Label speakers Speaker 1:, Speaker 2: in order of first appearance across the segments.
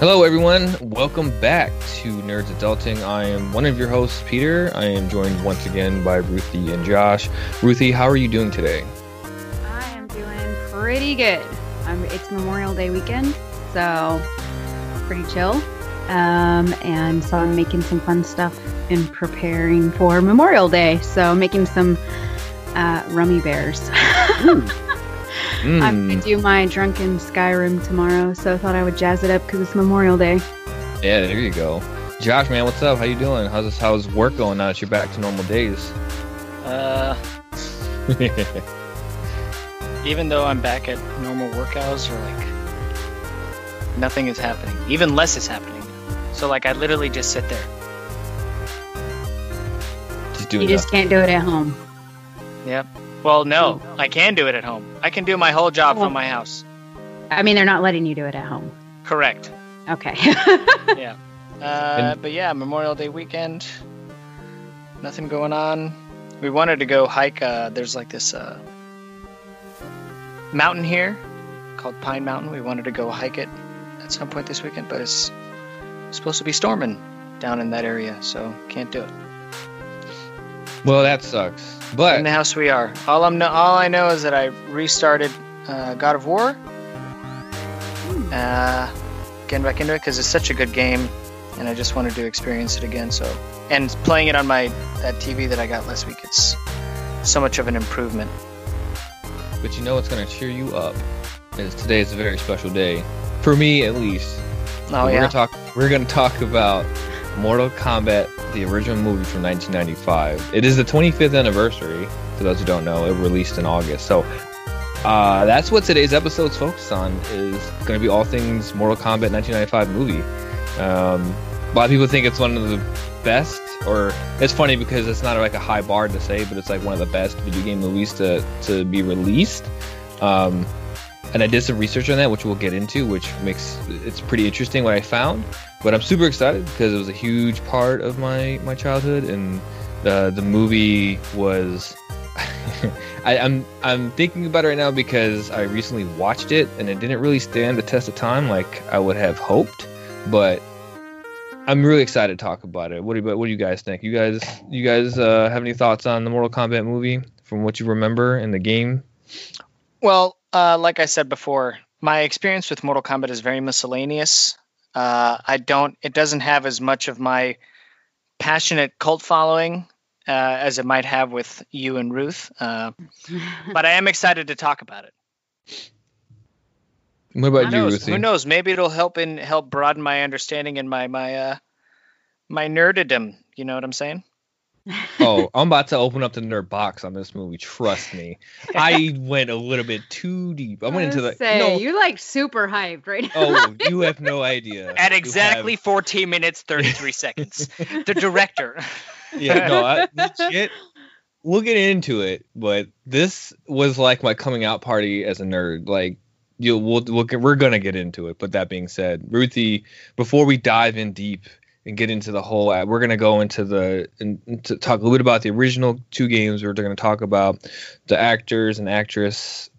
Speaker 1: Hello, everyone. Welcome back to Nerds Adulting. I am one of your hosts, Peter. I am joined once again by Ruthie and Josh. Ruthie, how are you doing today?
Speaker 2: I am doing pretty good. Um, it's Memorial Day weekend, so pretty chill. Um, and so I'm making some fun stuff in preparing for Memorial Day. So making some uh, rummy bears.
Speaker 1: Mm.
Speaker 2: I'm gonna do my drunken Skyrim tomorrow, so I thought I would jazz it up because it's Memorial Day.
Speaker 1: Yeah, there you go. Josh, man, what's up? How you doing? How's this, how's work going now that you're back to normal days?
Speaker 3: Uh, even though I'm back at normal work hours, or like nothing is happening. Even less is happening. So like I literally just sit there.
Speaker 1: just doing
Speaker 2: You just
Speaker 1: nothing.
Speaker 2: can't do it at home.
Speaker 3: Yep. Well, no, I can do it at home. I can do my whole job
Speaker 2: Well-
Speaker 3: from my house.
Speaker 2: I mean, they're not letting you do it at home.
Speaker 3: Correct.
Speaker 2: Okay.
Speaker 3: Yeah. Uh, but yeah, Memorial Day weekend. Nothing going on. We wanted to go hike. Uh, there's like this uh, mountain here called Pine Mountain. We wanted to go hike it at some point this weekend, but it's supposed to be storming down in that area, so can't do it.
Speaker 1: Well, that sucks. But in
Speaker 3: the house we are. All I'm no- all I know is that I restarted uh, God of War. Uh, getting back into it because it's such a good game, and I just wanted to experience it again. So, and playing it on my that TV that I got last week, it's so much of an improvement.
Speaker 1: but you know what's gonna cheer you up is today is a very special day for me, at least.
Speaker 3: Oh
Speaker 1: we're
Speaker 3: yeah,
Speaker 1: gonna talk. We're gonna talk about Mortal Kombat, the original movie from 1995. It is the 25th anniversary. For those who don't know, it released in August. So uh, that's what today's episode's focused on. Is going to be all things Mortal Kombat 1995 movie. Um, a lot of people think it's one of the best, or it's funny because it's not like a high bar to say, but it's like one of the best video game movies to to be released. Um, and I did some research on that, which we'll get into, which makes it's pretty interesting what I found. But I'm super excited because it was a huge part of my my childhood, and the the movie was. I, I'm I'm thinking about it right now because I recently watched it and it didn't really stand the test of time like I would have hoped, but I'm really excited to talk about it. What do you what do you guys think? You guys you guys uh, have any thoughts on the Mortal Kombat movie from what you remember in the game?
Speaker 3: Well, uh, like I said before, my experience with Mortal Kombat is very miscellaneous. Uh, I don't. It doesn't have as much of my passionate cult following uh, as it might have with you and Ruth. Uh, but I am excited to talk about it.
Speaker 1: What about
Speaker 3: Who
Speaker 1: you,
Speaker 3: knows?
Speaker 1: Ruthie?
Speaker 3: Who knows? Maybe it'll help in help broaden my understanding and my my uh, my nerdedom. You know what I'm saying?
Speaker 1: oh, I'm about to open up the nerd box on this movie. Trust me, I went a little bit too deep. I went into the
Speaker 2: say
Speaker 1: no.
Speaker 2: you're like super hyped right oh, now.
Speaker 1: Oh, you have no idea.
Speaker 3: At
Speaker 1: You
Speaker 3: exactly 14 minutes 33 seconds. The director.
Speaker 1: yeah, no, I, legit. We'll get into it, but this was like my coming out party as a nerd. Like, you, we'll, we'll we're gonna get into it. But that being said, Ruthie, before we dive in deep and get into the whole, we're gonna go into the and to talk a little bit about the original two games. We're gonna talk about the actors and actress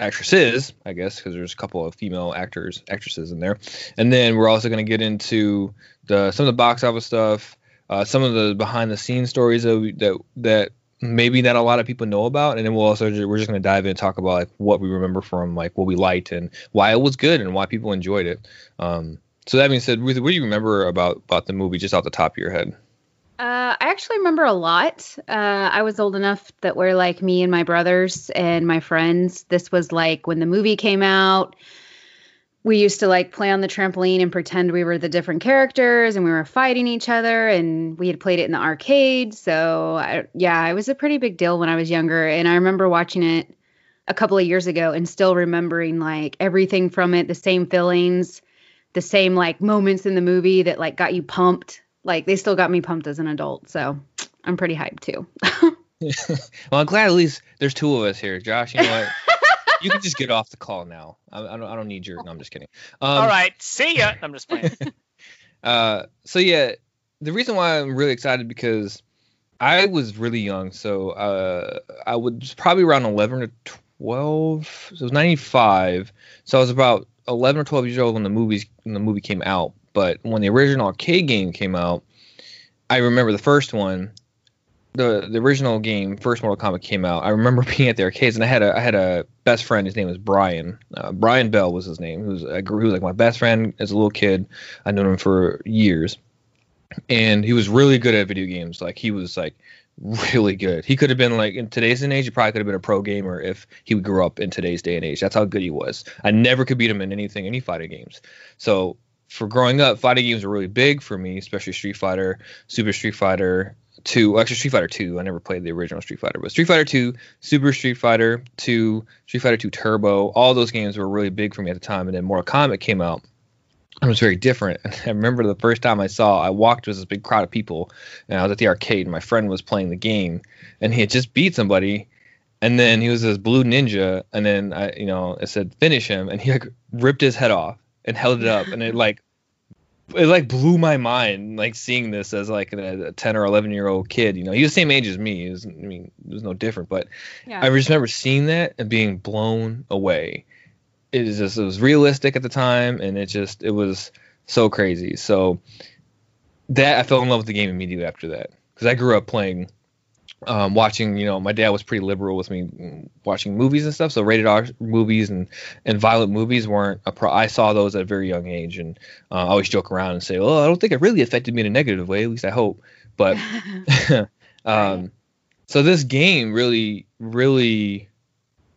Speaker 1: actresses, I guess, because there's a couple of female actors, actresses in there, and then we're also going to get into the some of the box office stuff, uh, some of the behind the scenes stories that we, that that maybe not a lot of people know about, and then we'll also we're just going to dive in and talk about like what we remember from like what we liked and why it was good and why people enjoyed it. Um, so that being said, Ruth, what do you remember about about the movie just off the top of your head?
Speaker 2: Uh, I actually remember a lot. Uh, I was old enough that were like me and my brothers and my friends. This was like when the movie came out. We used to like play on the trampoline and pretend we were the different characters and we were fighting each other. And we had played it in the arcade. So, I, yeah, it was a pretty big deal when I was younger. And I remember watching it a couple of years ago and still remembering like everything from it, the same feelings, the same like moments in the movie that like got you pumped like they still got me pumped as an adult so i'm pretty hyped too
Speaker 1: well, I'm glad at least there's two of us here, Josh. You know what? you can just get off the call now. I, I don't. I don't need your. No, I'm just kidding. Um,
Speaker 3: All right, see ya. I'm just playing.
Speaker 1: Uh, so yeah, the reason why I'm really excited because I was really young, so uh, I was probably around 11 to 12. So it was 95. So I was about 11 or 12 years old when the movies when the movie came out, but when the original arcade game came out, I remember the first one, the the original game, first Mortal Kombat came out. I remember being at the arcades and I had a I had a best friend. His name was Brian. Uh, Brian Bell was his name. He was grew, he was like my best friend as a little kid. I known him for years, and he was really good at video games. Like he was like really good. He could have been like in today's day and age, he probably could have been a pro gamer if he grew up in today's day and age. That's how good he was. I never could beat him in anything, any fighting games. So for growing up, fighting games were really big for me, especially Street Fighter, Super Street Fighter, two, actually Street Fighter two. I never played the original Street Fighter, but Street Fighter two, Super Street Fighter two, Street Fighter two Turbo, all those games were really big for me at the time. And then Mortal Kombat came out. It was very different. And I remember the first time I saw, I walked with this big crowd of people, and I was at the arcade, and my friend was playing the game, and he had just beat somebody, and then he was this blue ninja, and then I, you know, I said finish him, and he like ripped his head off and held it up, and it like it like blew my mind like seeing this as like a, a 10 or 11 year old kid you know he was the same age as me was, i mean it was no different but yeah. i just remember seeing that and being blown away it was just it was realistic at the time and it just it was so crazy so that i fell in love with the game immediately after that because i grew up playing um, watching, you know, my dad was pretty liberal with me watching movies and stuff. So rated R movies and, and violent movies weren't a pro. I saw those at a very young age, and uh, I always joke around and say, "Well, I don't think it really affected me in a negative way. At least I hope." But um, so this game really, really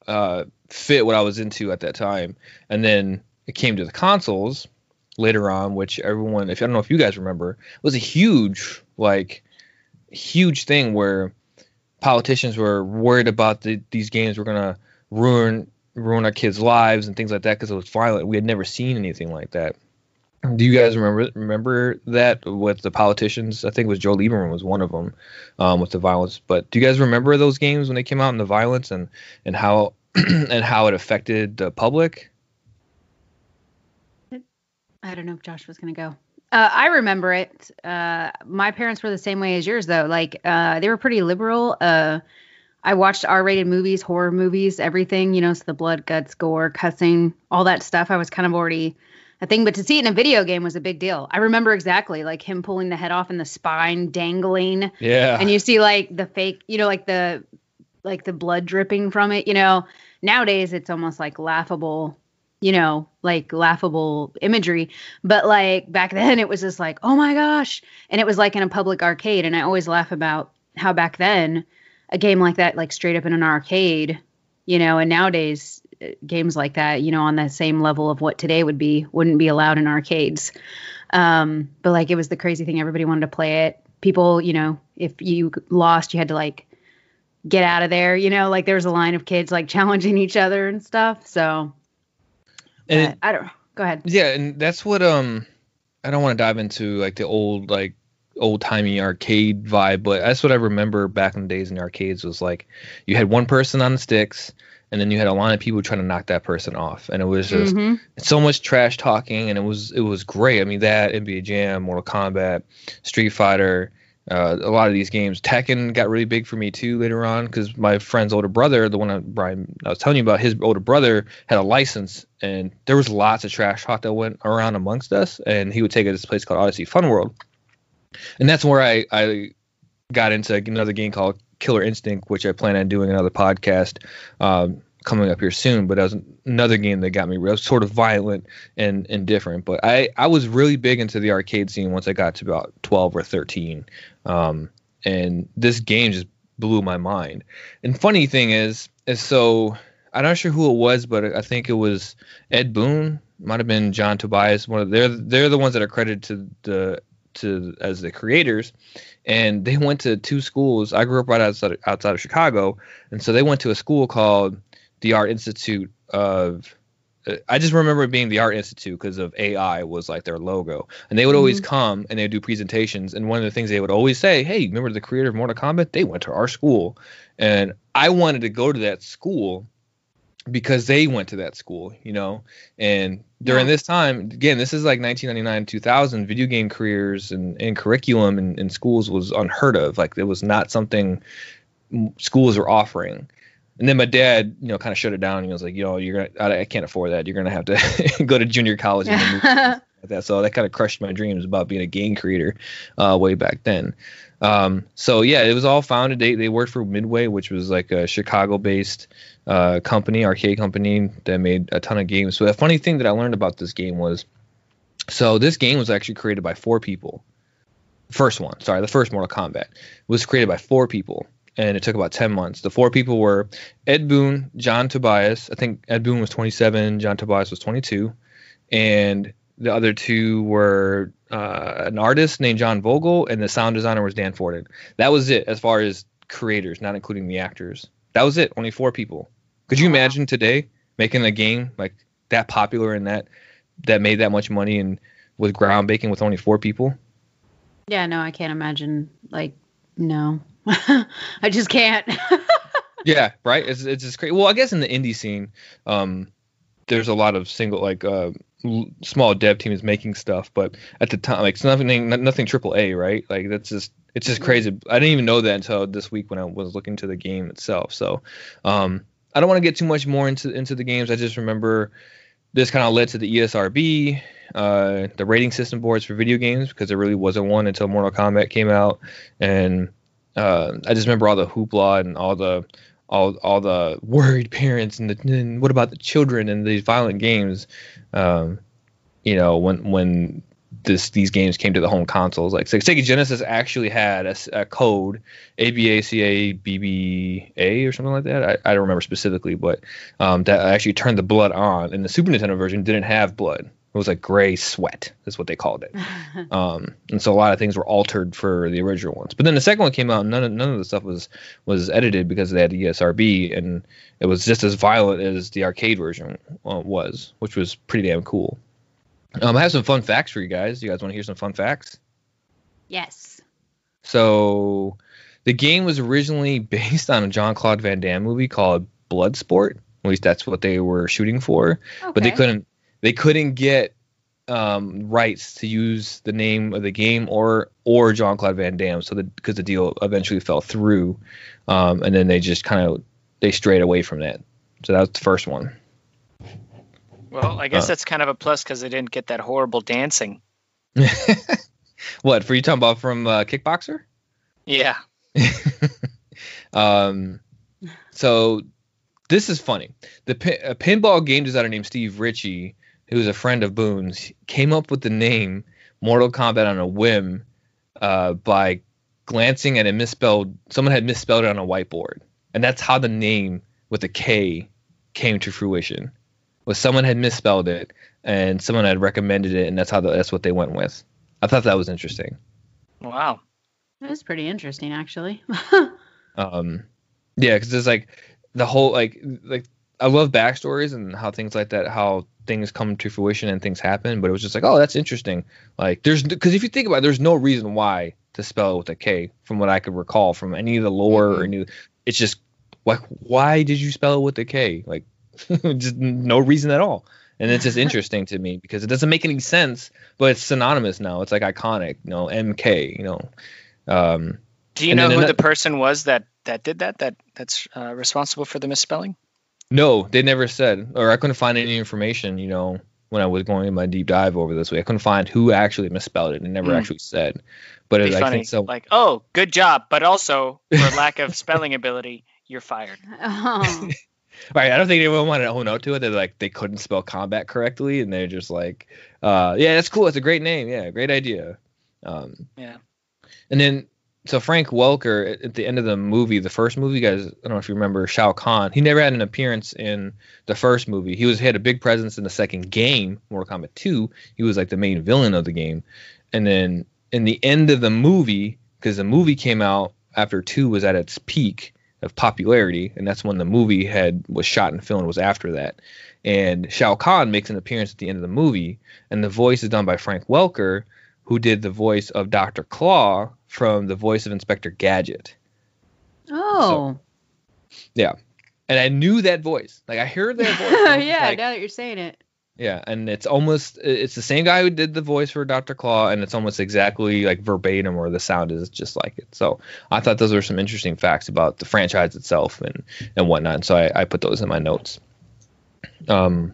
Speaker 1: uh, fit what I was into at that time, and then it came to the consoles later on, which everyone, if I don't know if you guys remember, was a huge like huge thing where politicians were worried about the, these games were gonna ruin ruin our kids' lives and things like that because it was violent. We had never seen anything like that. Do you guys remember remember that with the politicians? I think it was Joe Lieberman was one of them um, with the violence. But do you guys remember those games when they came out and the violence and and how and how it affected the public?
Speaker 2: I don't know if Josh was gonna go. Uh, I remember it. Uh, my parents were the same way as yours, though. Like, uh, they were pretty liberal. Uh, I watched R-rated movies, horror movies, everything. You know, so the blood, guts, gore, cussing, all that stuff. I was kind of already a thing, but to see it in a video game was a big deal. I remember exactly, like him pulling the head off and the spine dangling.
Speaker 1: Yeah.
Speaker 2: And you see like the fake, you know, like the like the blood dripping from it. You know, nowadays it's almost like laughable you know, like laughable imagery. But like back then it was just like, oh my gosh. And it was like in a public arcade. And I always laugh about how back then a game like that, like straight up in an arcade, you know, and nowadays uh, games like that, you know, on the same level of what today would be, wouldn't be allowed in arcades. Um, but like it was the crazy thing. Everybody wanted to play it. People, you know, if you lost, you had to like get out of there, you know, like there was a line of kids like challenging each other and stuff. So and it, I don't. Go ahead.
Speaker 1: Yeah, and that's what um, I don't want to dive into like the old like old timey arcade vibe, but that's what I remember back in the days in the arcades was like you had one person on the sticks and then you had a line of people trying to knock that person off and it was just mm-hmm. so much trash talking and it was it was great i mean that nba jam mortal kombat street fighter uh, a lot of these games. Tekken got really big for me too later on because my friend's older brother, the one I, Brian I was telling you about, his older brother had a license, and there was lots of trash talk that went around amongst us, and he would take us to this place called Odyssey Fun World, and that's where I I got into another game called Killer Instinct, which I plan on doing another podcast. Um, coming up here soon, but that was another game that got me real sort of violent and, and different. But I, I was really big into the arcade scene once I got to about 12 or 13. Um, and this game just blew my mind. And funny thing is, is so I'm not sure who it was, but I think it was Ed Boon, might have been John Tobias. One of they're they're the ones that are credited to the to as the creators and they went to two schools. I grew up right outside outside of Chicago, and so they went to a school called the Art Institute of I just remember it being the Art Institute because of AI was like their logo. And they would always mm-hmm. come and they would do presentations. And one of the things they would always say, Hey, remember the creator of Mortal Kombat? They went to our school. And I wanted to go to that school because they went to that school, you know. And during yeah. this time, again, this is like 1999, 2000, video game careers and, and curriculum in, in schools was unheard of. Like it was not something schools were offering. And then my dad, you know, kind of shut it down. He was like, you know, you're gonna, I, I can't afford that. You're gonna have to go to junior college and like that. So that kind of crushed my dreams about being a game creator, uh, way back then. Um, so yeah, it was all founded. They they worked for Midway, which was like a Chicago-based uh, company, arcade company that made a ton of games. So the funny thing that I learned about this game was, so this game was actually created by four people. First one, sorry, the first Mortal Kombat was created by four people and it took about 10 months. The four people were Ed Boon, John Tobias. I think Ed Boon was 27, John Tobias was 22. And the other two were uh, an artist named John Vogel, and the sound designer was Dan Forden. That was it as far as creators, not including the actors. That was it, only four people. Could you imagine today making a game like that popular and that that made that much money and with groundbreaking with only four people?
Speaker 2: Yeah, no, I can't imagine. Like, no. I just can't.
Speaker 1: yeah, right. It's it's just crazy. Well, I guess in the indie scene, um, there's a lot of single like uh, small dev teams making stuff, but at the time, like it's nothing nothing triple A, right? Like that's just it's just crazy. I didn't even know that until this week when I was looking to the game itself. So, um, I don't want to get too much more into into the games. I just remember this kind of led to the ESRB, uh, the rating system boards for video games because there really wasn't one until Mortal Kombat came out, and uh, I just remember all the hoopla and all the all all the worried parents and, the, and what about the children and these violent games. Um, you know, when when this these games came to the home consoles, like Sega Genesis actually had a, a code ABACA BBA or something like that. I, I don't remember specifically, but um, that actually turned the blood on, and the Super Nintendo version didn't have blood. It was like gray sweat. That's what they called it. um, and so a lot of things were altered for the original ones. But then the second one came out, and none of, none of the stuff was was edited because they had the ESRB, and it was just as violent as the arcade version uh, was, which was pretty damn cool. Um, I have some fun facts for you guys. You guys want to hear some fun facts?
Speaker 2: Yes.
Speaker 1: So the game was originally based on a John Claude Van Damme movie called Bloodsport. At least that's what they were shooting for, okay. but they couldn't they couldn't get um, rights to use the name of the game or or John Claude Van Damme, so because the deal eventually fell through, um, and then they just kind of they strayed away from that. So that was the first one.
Speaker 3: Well, I guess uh, that's kind of a plus because they didn't get that horrible dancing.
Speaker 1: what for you talking about from uh, Kickboxer?
Speaker 3: Yeah.
Speaker 1: um, so this is funny. The a pinball game designer named Steve Ritchie who's a friend of Boon's, came up with the name Mortal Kombat on a whim uh, by glancing at a misspelled. Someone had misspelled it on a whiteboard, and that's how the name with a K came to fruition. Was someone had misspelled it, and someone had recommended it, and that's how the, that's what they went with. I thought that was interesting.
Speaker 3: Wow,
Speaker 2: that was pretty interesting, actually.
Speaker 1: um, yeah, because it's like the whole like like I love backstories and how things like that, how things come to fruition and things happen. But it was just like, oh, that's interesting. Like, there's because if you think about it, there's no reason why to spell it with a K, from what I could recall from any of the lore mm-hmm. or any. It's just like, why did you spell it with a K? Like, just no reason at all. And it's just interesting to me because it doesn't make any sense, but it's synonymous now. It's like iconic, you know, MK, you know. Um,
Speaker 3: Do you know who the person was that that did that? That that's uh, responsible for the misspelling?
Speaker 1: No, they never said, or I couldn't find any information. You know, when I was going in my deep dive over this week, I couldn't find who actually misspelled it. It never mm. actually said. But it,
Speaker 3: I
Speaker 1: think so.
Speaker 3: Like, oh, good job, but also for lack of spelling ability, you're fired. Oh.
Speaker 1: right. I don't think anyone wanted to own up to it. They're like they couldn't spell combat correctly, and they're just like, uh, yeah, that's cool. It's a great name. Yeah, great idea. Um,
Speaker 3: yeah.
Speaker 1: And then so Frank Welker at the end of the movie, the first movie, you guys, I don't know if you remember Shao Kahn. He never had an appearance in the first movie. He was he had a big presence in the second game, Mortal Kombat 2. He was like the main villain of the game. And then in the end of the movie, because the movie came out after 2 was at its peak of popularity, and that's when the movie had was shot and filmed was after that. And Shao Kahn makes an appearance at the end of the movie, and the voice is done by Frank Welker, who did the voice of Dr. Claw from the voice of Inspector Gadget.
Speaker 2: Oh.
Speaker 1: So, yeah. And I knew that voice. Like I heard that voice.
Speaker 2: yeah,
Speaker 1: like,
Speaker 2: now that you're saying it.
Speaker 1: Yeah, and it's almost it's the same guy who did the voice for Dr. Claw, and it's almost exactly like verbatim, or the sound is just like it. So I thought those were some interesting facts about the franchise itself and and whatnot. And so I, I put those in my notes. Um,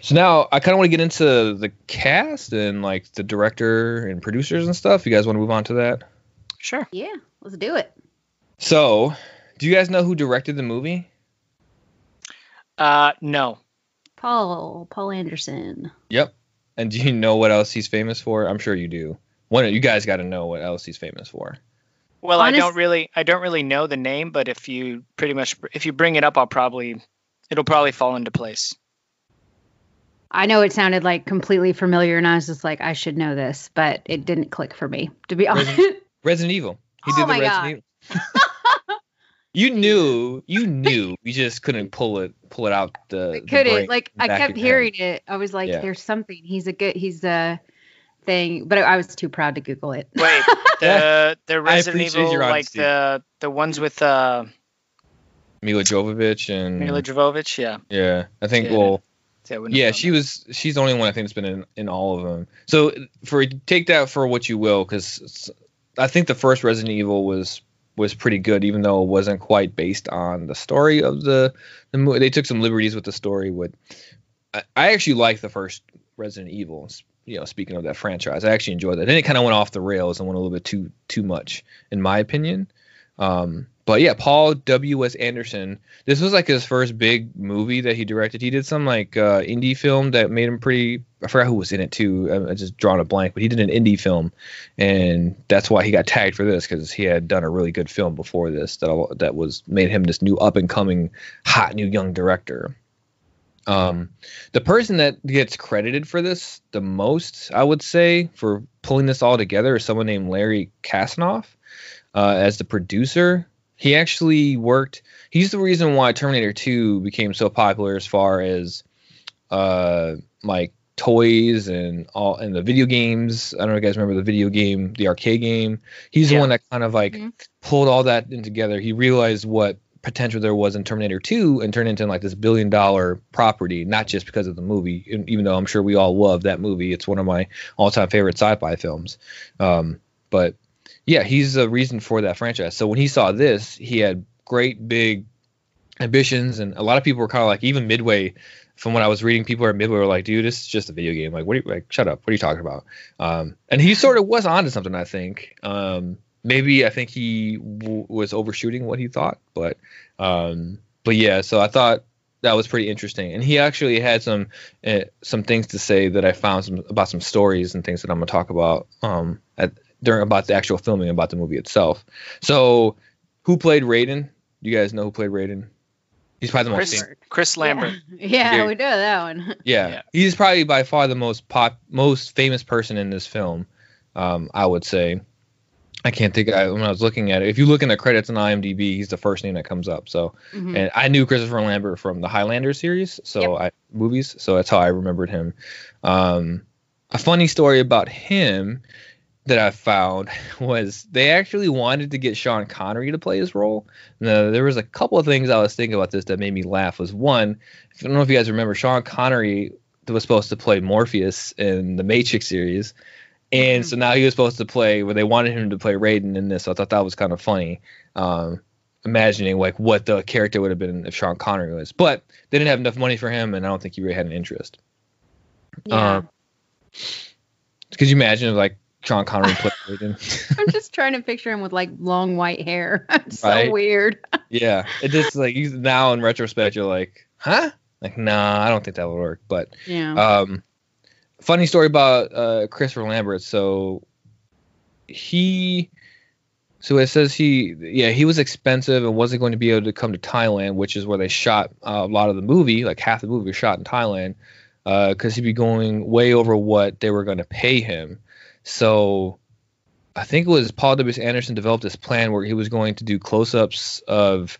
Speaker 1: so now I kind of want to get into the cast and like the director and producers and stuff. You guys want to move on to that?
Speaker 3: Sure.
Speaker 2: Yeah, let's do it.
Speaker 1: So, do you guys know who directed the movie?
Speaker 3: Uh, no.
Speaker 2: Paul Paul Anderson.
Speaker 1: Yep. And do you know what else he's famous for? I'm sure you do. One, you guys got to know what else he's famous for.
Speaker 3: Well, I don't really, I don't really know the name, but if you pretty much, if you bring it up, I'll probably, it'll probably fall into place.
Speaker 2: I know it sounded like completely familiar, and I was just like, I should know this, but it didn't click for me, to be honest.
Speaker 1: Resident- Resident Evil. He
Speaker 2: Oh
Speaker 1: did the
Speaker 2: my
Speaker 1: Resident Evil. you knew, you knew. You just couldn't pull it, pull it out the. the
Speaker 2: Could
Speaker 1: brain
Speaker 2: it? Like I kept hearing
Speaker 1: head.
Speaker 2: it. I was like,
Speaker 1: Yeah.
Speaker 2: there's something. He's a good. He's a thing, but I was too proud to Google it.
Speaker 3: Wait, the the Resident Evil, like the the ones with uh,
Speaker 1: Milla Jovovich and
Speaker 3: Milla Jovovich, yeah,
Speaker 1: yeah, I think
Speaker 3: Yeah.
Speaker 1: well.
Speaker 3: Yeah, I wouldn't have
Speaker 1: Yeah, she was. She's the only one I think that's been in, in all of them. So for take that for what you will, because I think the first Resident Evil was was pretty good, even though it wasn't quite based on the story of the the movie. They took some liberties with the story. With I, I actually like the first Resident Evil. You know, speaking of that franchise, I actually enjoyed that. Then it kind of went off the rails and went a little bit too too much, in my opinion. Um, but yeah, Paul W. S. Anderson. This was like his first big movie that he directed. He did some like uh, indie film that made him pretty. I forgot who was in it too. I, just drawn a blank, but he did an indie film, and that's why he got tagged for this because he had done a really good film before this that that was made him this new up and coming hot new young director. Um, the person that gets credited for this the most, I would say, for pulling this all together is someone named Larry Kasanoff uh, as the producer. He actually worked. He's the reason why Terminator 2 became so popular as far as uh, like toys and all and the video games. I don't know if you guys remember the video game, the arcade game. He's the one that kind of like
Speaker 2: Mhm.
Speaker 1: pulled all that in together. He realized what potential there was in Terminator 2 and turned it into like this billion dollar property, not just because of the movie, even though I'm sure we all love that movie. It's one of my all time favorite sci fi films. Um, but yeah, he's the reason for that franchise. So when he saw this, he had great big ambitions, and a lot of people were kind of like, even midway from when I was reading, people at midway were like, "Dude, this is just a video game. Like, what? Are you, like, shut up. What are you talking about?" Um, and he sort of was onto something, I think. Um, maybe I think he w- was overshooting what he thought, but um, but yeah. So I thought that was pretty interesting, and he actually had some uh, some things to say that I found some about some stories and things that I'm gonna talk about um, at during about the actual filming about the movie itself. So, who played Raiden? You guys know who played Raiden? He's probably the most
Speaker 3: Chris,
Speaker 1: famous.
Speaker 3: Chris Lambert.
Speaker 2: Yeah,
Speaker 1: Yeah.
Speaker 2: we know that one.
Speaker 1: Yeah.
Speaker 3: Yeah.
Speaker 1: he's probably by far the most pop, most famous person in this film. Um, I would say. I can't think. I, when I was looking at it, if you look in the credits on IMDb, he's the first name that comes up. So,
Speaker 2: Mhm.
Speaker 1: and I knew Christopher Lambert from the Highlander series, so I movies, so that's how I remembered him. Um, a funny story about him that I found was they actually wanted to get Sean Connery to play his role. Now, there was a couple of things I was thinking about this that made me laugh. Was one, I don't know if you guys remember, Sean Connery was supposed to play Morpheus in the Matrix series. And so now he was supposed to play where they wanted him to play Raiden in this. So I thought that was kind of funny. Um, imagining like what the character would have been if Sean Connery was. But they didn't have enough money for him and I don't think he really had an interest.
Speaker 2: Yeah.
Speaker 1: Um, Could you imagine like Sean Connery played?
Speaker 2: I'm just trying to picture him with like long white hair. It's so weird.
Speaker 1: yeah. It just like you now in retrospect you're like, huh? Like, nah, I don't think that would work. But
Speaker 2: Yeah.
Speaker 1: Um, funny story about uh, Christopher Lambert. So he, so it says he, yeah, he was expensive and wasn't going to be able to come to Thailand, which is where they shot uh, a lot of the movie. Like half the movie was shot in Thailand, because he'd be going way over what they were going to pay him. So I think it was Paul W. S. Anderson developed this plan where he was going to do close-ups of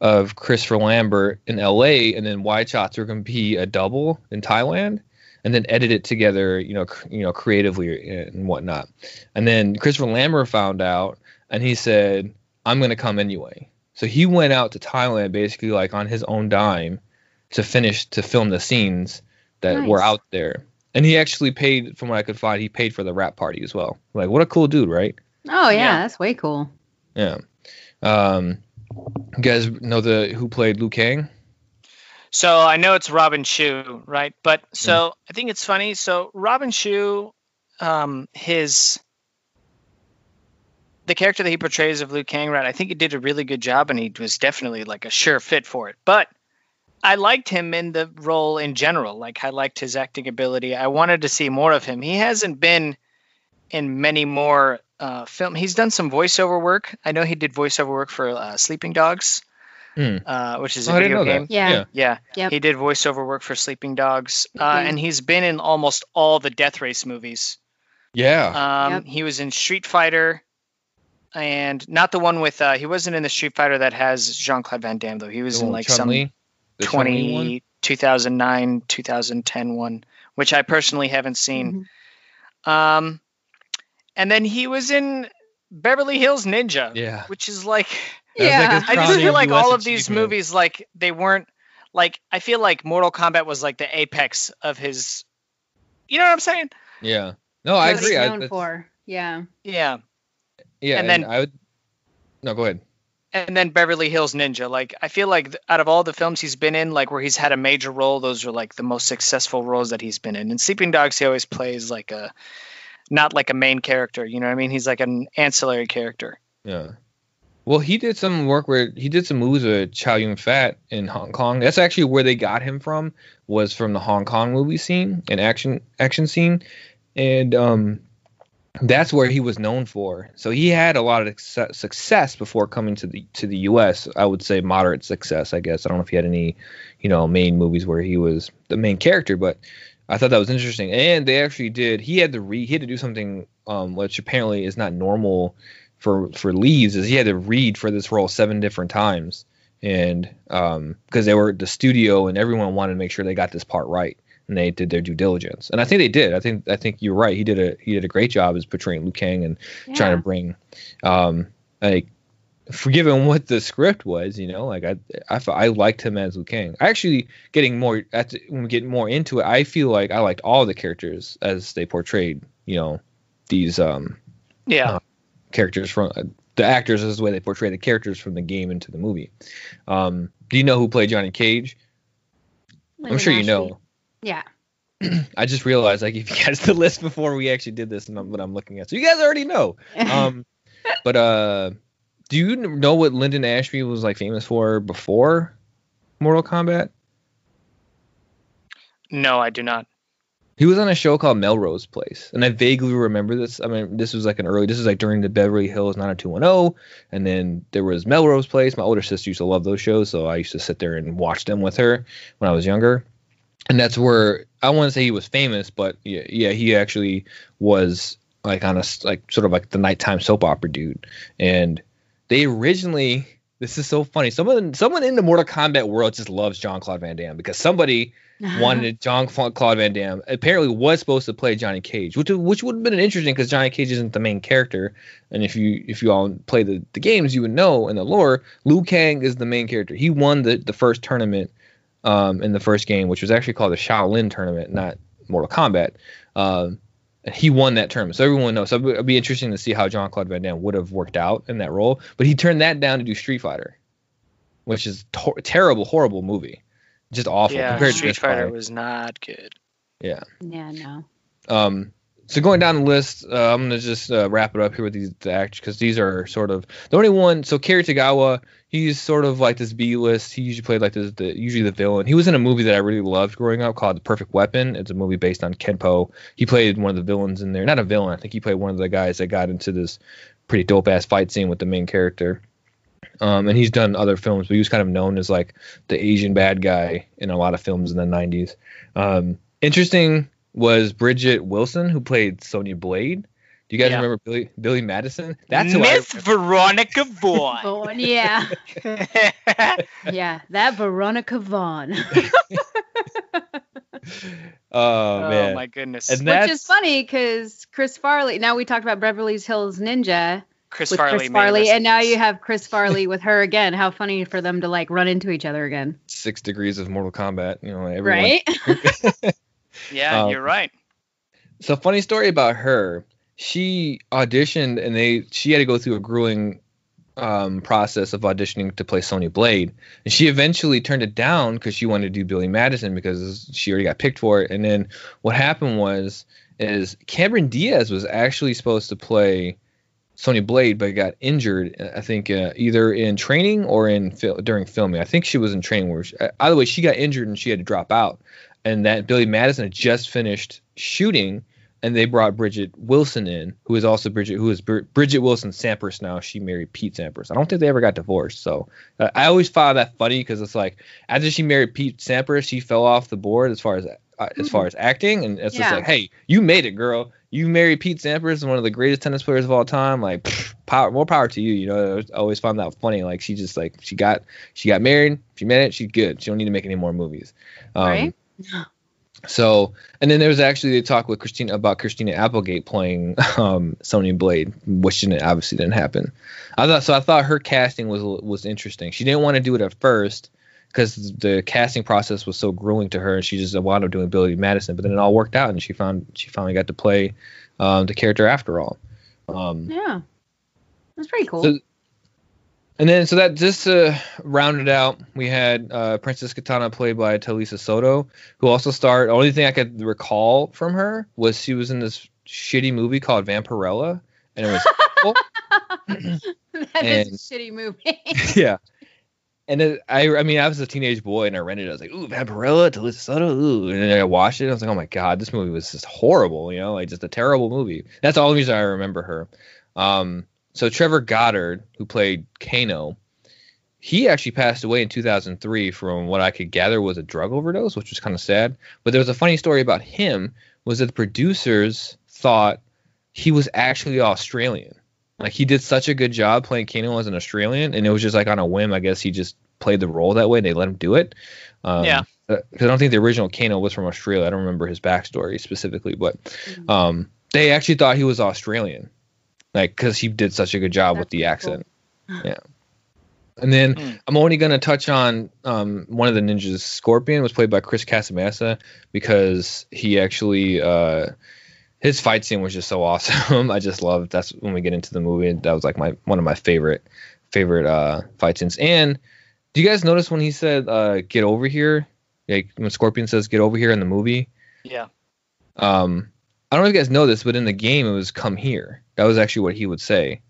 Speaker 1: of Christopher Lambert in L.A. and then wide shots were going to be a double in Thailand, and then edit it together, you know, cr- you know, creatively and whatnot. And then Christopher Lambert found out, and he said, "I'm going to come anyway." So he went out to Thailand basically like on his own dime to finish to film the scenes that were out there. And he actually paid, from what I could find, he paid for the wrap party as well. Like, what a cool dude, right?
Speaker 2: Oh yeah,
Speaker 3: Yeah.
Speaker 2: that's way cool.
Speaker 1: Yeah. Um, you guys know the who played Liu Kang?
Speaker 3: So I know it's Robin Shou, right? But so I think it's funny. So Robin Shou, um, his the character that he portrays of Liu Kang, right? I think he did a really good job, and he was definitely like a sure fit for it. But I liked him in the role in general. Like I liked his acting ability. I wanted to see more of him. He hasn't been in many more uh, film. He's done some voiceover work. I know he did voiceover work for uh, Sleeping Dogs,
Speaker 1: Hmm.
Speaker 3: uh, which is a
Speaker 1: Oh, I didn't
Speaker 3: video
Speaker 1: know
Speaker 3: game.
Speaker 1: that.
Speaker 2: Yeah.
Speaker 3: Yeah,
Speaker 2: Yep.
Speaker 3: he did voiceover work for Sleeping Dogs, uh,
Speaker 2: Mhm.
Speaker 3: and he's been in almost all the Death Race movies.
Speaker 1: Yeah.
Speaker 3: Um,
Speaker 2: Yep.
Speaker 3: He was in Street Fighter, and not the one with. Uh, he wasn't in the Street Fighter that has Jean Claude Van Damme though. He was
Speaker 1: The
Speaker 3: in
Speaker 1: one
Speaker 3: like
Speaker 1: with
Speaker 3: some
Speaker 1: Chun-Li? The
Speaker 3: 20, 2009, 2010 one, which I personally haven't seen.
Speaker 2: Mhm.
Speaker 3: Um, and then he was in Beverly Hills Ninja,
Speaker 1: Yeah.
Speaker 3: which is like
Speaker 1: That was like
Speaker 2: Yeah.
Speaker 3: I just feel like
Speaker 1: US
Speaker 3: all of these movies, like they weren't like I feel like Mortal Kombat was like the apex of his. You know what I'm saying?
Speaker 1: Yeah. No, I agree.
Speaker 2: Known
Speaker 1: that's-
Speaker 2: for. Yeah.
Speaker 3: Yeah.
Speaker 1: yeah,
Speaker 3: and
Speaker 1: and,
Speaker 3: then-
Speaker 1: I would. No, go ahead.
Speaker 3: And then Beverly Hills Ninja. Like I feel like out of all the films he's been in, like where he's had a major role, those are like the most successful roles that he's been in. In Sleeping Dogs, he always plays like a, not like a main character. You know what I mean? He's like an ancillary character.
Speaker 1: Yeah. Well, he did some work where he did some movies with Chow Yun Fat in Hong Kong. That's actually where they got him from. Was from the Hong Kong movie scene and action action scene, and um, that's where he was known for. So he had a lot of success- before coming to the to the U.S. I would say moderate success. I guess I don't know if he had any, you know, main movies where he was the main character, but I thought that was interesting. And they actually did. He had to re. He had to do something um, which apparently is not normal for for leaves. Is he had to read for this role seven different times, and um, because they were the studio and everyone wanted to make sure they got this part right, and they did their due diligence. And I think they did. I think I think you're right. He did a he did a great job as portraying Liu Kang and trying to bring um like forgiven what the script was you know like I I, I liked him as Liu Kang I actually getting more at when we get more into it I feel like I liked all the characters as they portrayed you know these um
Speaker 3: Yeah.
Speaker 1: Uh, characters from uh, the actors is the way they portray the characters from the game into the movie um do you know who played Johnny Cage I'm
Speaker 2: Linden
Speaker 1: sure you know
Speaker 2: Yeah.
Speaker 1: I just realized I gave you guys the list before we actually did this and I'm, what I'm looking at so you guys already know um but uh do you know what Linden Ashby was like famous for before Mortal Kombat?
Speaker 3: No, I do not.
Speaker 1: He was on a show called Melrose Place, and I vaguely remember this. I mean, this was like an early. This is like during the Beverly Hills 90210, and then there was Melrose Place. My older sister used to love those shows, so I used to sit there and watch them with her when I was younger. And that's where I want to say he was famous, but yeah, yeah, he actually was like on a like sort of like the nighttime soap opera dude. And they originally, this is so funny. Someone, someone in the Mortal Kombat world just loves John Claude Van Damme because somebody uh-huh. wanted John Claude Van Damme. Apparently, was supposed to play Johnny Cage, which which would have been interesting because Johnny Cage isn't the main character. And if you if you all play the, the games, you would know in the lore, Liu Kang is the main character. He won the the first tournament um, in the first game, which was actually called the Shaolin tournament, not Mortal Kombat. Um, and he won that tournament, so everyone knows. So it'd be- interesting to see how John Claude Van Damme would have worked out in that role. But he turned that down to do Street Fighter, which is to- terrible, horrible movie, just awful
Speaker 3: yeah,
Speaker 1: compared to
Speaker 3: Street
Speaker 1: this
Speaker 3: Fighter
Speaker 1: fight.
Speaker 3: was not good.
Speaker 2: Yeah. Yeah, no.
Speaker 1: Um, so going down the list, uh, I'm gonna just uh, wrap it up here with these the actors because these are sort of the only one. So Cary Tagawa, he's sort of like this B list. He usually played like this, the usually the villain. He was in a movie that I really loved growing up called The Perfect Weapon. It's a movie based on Kenpo. He played one of the villains in there. Not a villain. I think he played one of the guys that got into this pretty dope ass fight scene with the main character. Um, and he's done other films, but he was kind of known as like the Asian bad guy in a lot of films in the 90s. Um, interesting was Bridget Wilson, who played Sonya Blade. Do you guys
Speaker 3: Yeah.
Speaker 1: remember Billy Billy Madison? That's who
Speaker 3: Miss Veronica Vaughn.
Speaker 2: Vaughn, yeah, yeah, that Veronica Vaughn.
Speaker 1: Oh,
Speaker 3: oh my goodness.
Speaker 1: And
Speaker 2: Which
Speaker 1: that's
Speaker 2: is funny because Chris Farley. Now we talked about Beverly Hills Ninja
Speaker 3: Chris
Speaker 2: with
Speaker 3: Farley.
Speaker 2: Chris Farley, and now you have Chris Farley with her again. How funny for them to like run into each other again,
Speaker 1: six degrees of Mortal Kombat. You know, everyone.
Speaker 2: right?
Speaker 3: Yeah,
Speaker 1: Um,
Speaker 3: you're right.
Speaker 1: So funny story about her. She auditioned and they she had to go through a grueling um, process of auditioning to play Sonya Blade, and she eventually turned it down because she wanted to do Billy Madison because she already got picked for it. And then what happened was is Cameron Diaz was actually supposed to play Sonya Blade, but got injured. I think uh, either in training or in fil- during filming. I think she was in training. Where she, uh, either way, she got injured and she had to drop out. And that Billy Madison had just finished shooting, and they brought Bridget Wilson in, who is also Bridget, who is Br- Bridget Wilson Sampras now. She married Pete Sampras. I don't think they ever got divorced. So uh, I always found that funny because it's like after she married Pete Sampras, she fell off the board as far as uh, as far as acting, and it's just like, hey, you made it, girl. You married Pete Sampras, one of the greatest tennis players of all time. Like, pff, power, more power to you. You know, I always found that funny. Like, she just like she got she got married, she made it, she's good. She don't need to make any more movies. Um,
Speaker 2: Right.
Speaker 1: So, and then there was actually they talk with Christina about Christina Applegate playing um, Sonya Blade, which didn't obviously didn't happen. I thought so. I thought her casting was was interesting. She didn't want to do it at first because the casting process was so grueling to her, and she just wound up doing Billy Madison. But then it all worked out, and she found she finally got to play um, the character after all. Um,
Speaker 2: Yeah. That's pretty cool.
Speaker 1: So- and then, so that just to round it out, we had uh, Princess Katana played by Talisa Soto, who also starred. The only thing I could recall from her was she was in this shitty movie called Vampirella, and it was
Speaker 2: that
Speaker 1: and-
Speaker 2: is a shitty movie.
Speaker 1: yeah. And then I, I mean, I was a teenage boy and I rented it. I was like, "Ooh, Vampirella, Talisa Soto, ooh!" And then I watched it. And I was like, "Oh my god, this movie was just horrible." You know, like just a terrible movie. That's all the reason I remember her. Um, so Trevor Goddard, who played Kano, he actually passed away in 2003 from what I could gather was a drug overdose, which was kind of sad. But there was a funny story about him was that the producers thought he was actually Australian. Like he did such a good job playing Kano as an Australian, and it was just like on a whim. I guess he just played the role that way. and They let him do it. Um,
Speaker 3: Yeah.
Speaker 1: Because I don't think the original Kano was from Australia. I don't remember his backstory specifically, but um, they actually thought he was Australian, like because he did such a good job with the
Speaker 2: pretty
Speaker 1: accent. Yeah. And then
Speaker 3: Hmm.
Speaker 1: I'm only going to touch on um, one of the ninjas. Scorpion was played by Chris Casamassa because he actually uh, his fight scene was just so awesome. I just loved. That's when we get into the movie. That was like my one of my favorite favorite uh, fight scenes. And do you guys notice when he said uh, "get over here"? Like when Scorpion says "get over here" in the movie.
Speaker 3: Yeah.
Speaker 1: Um, I don't know if you guys know this, but in the game it was "come here." That was actually what he would say,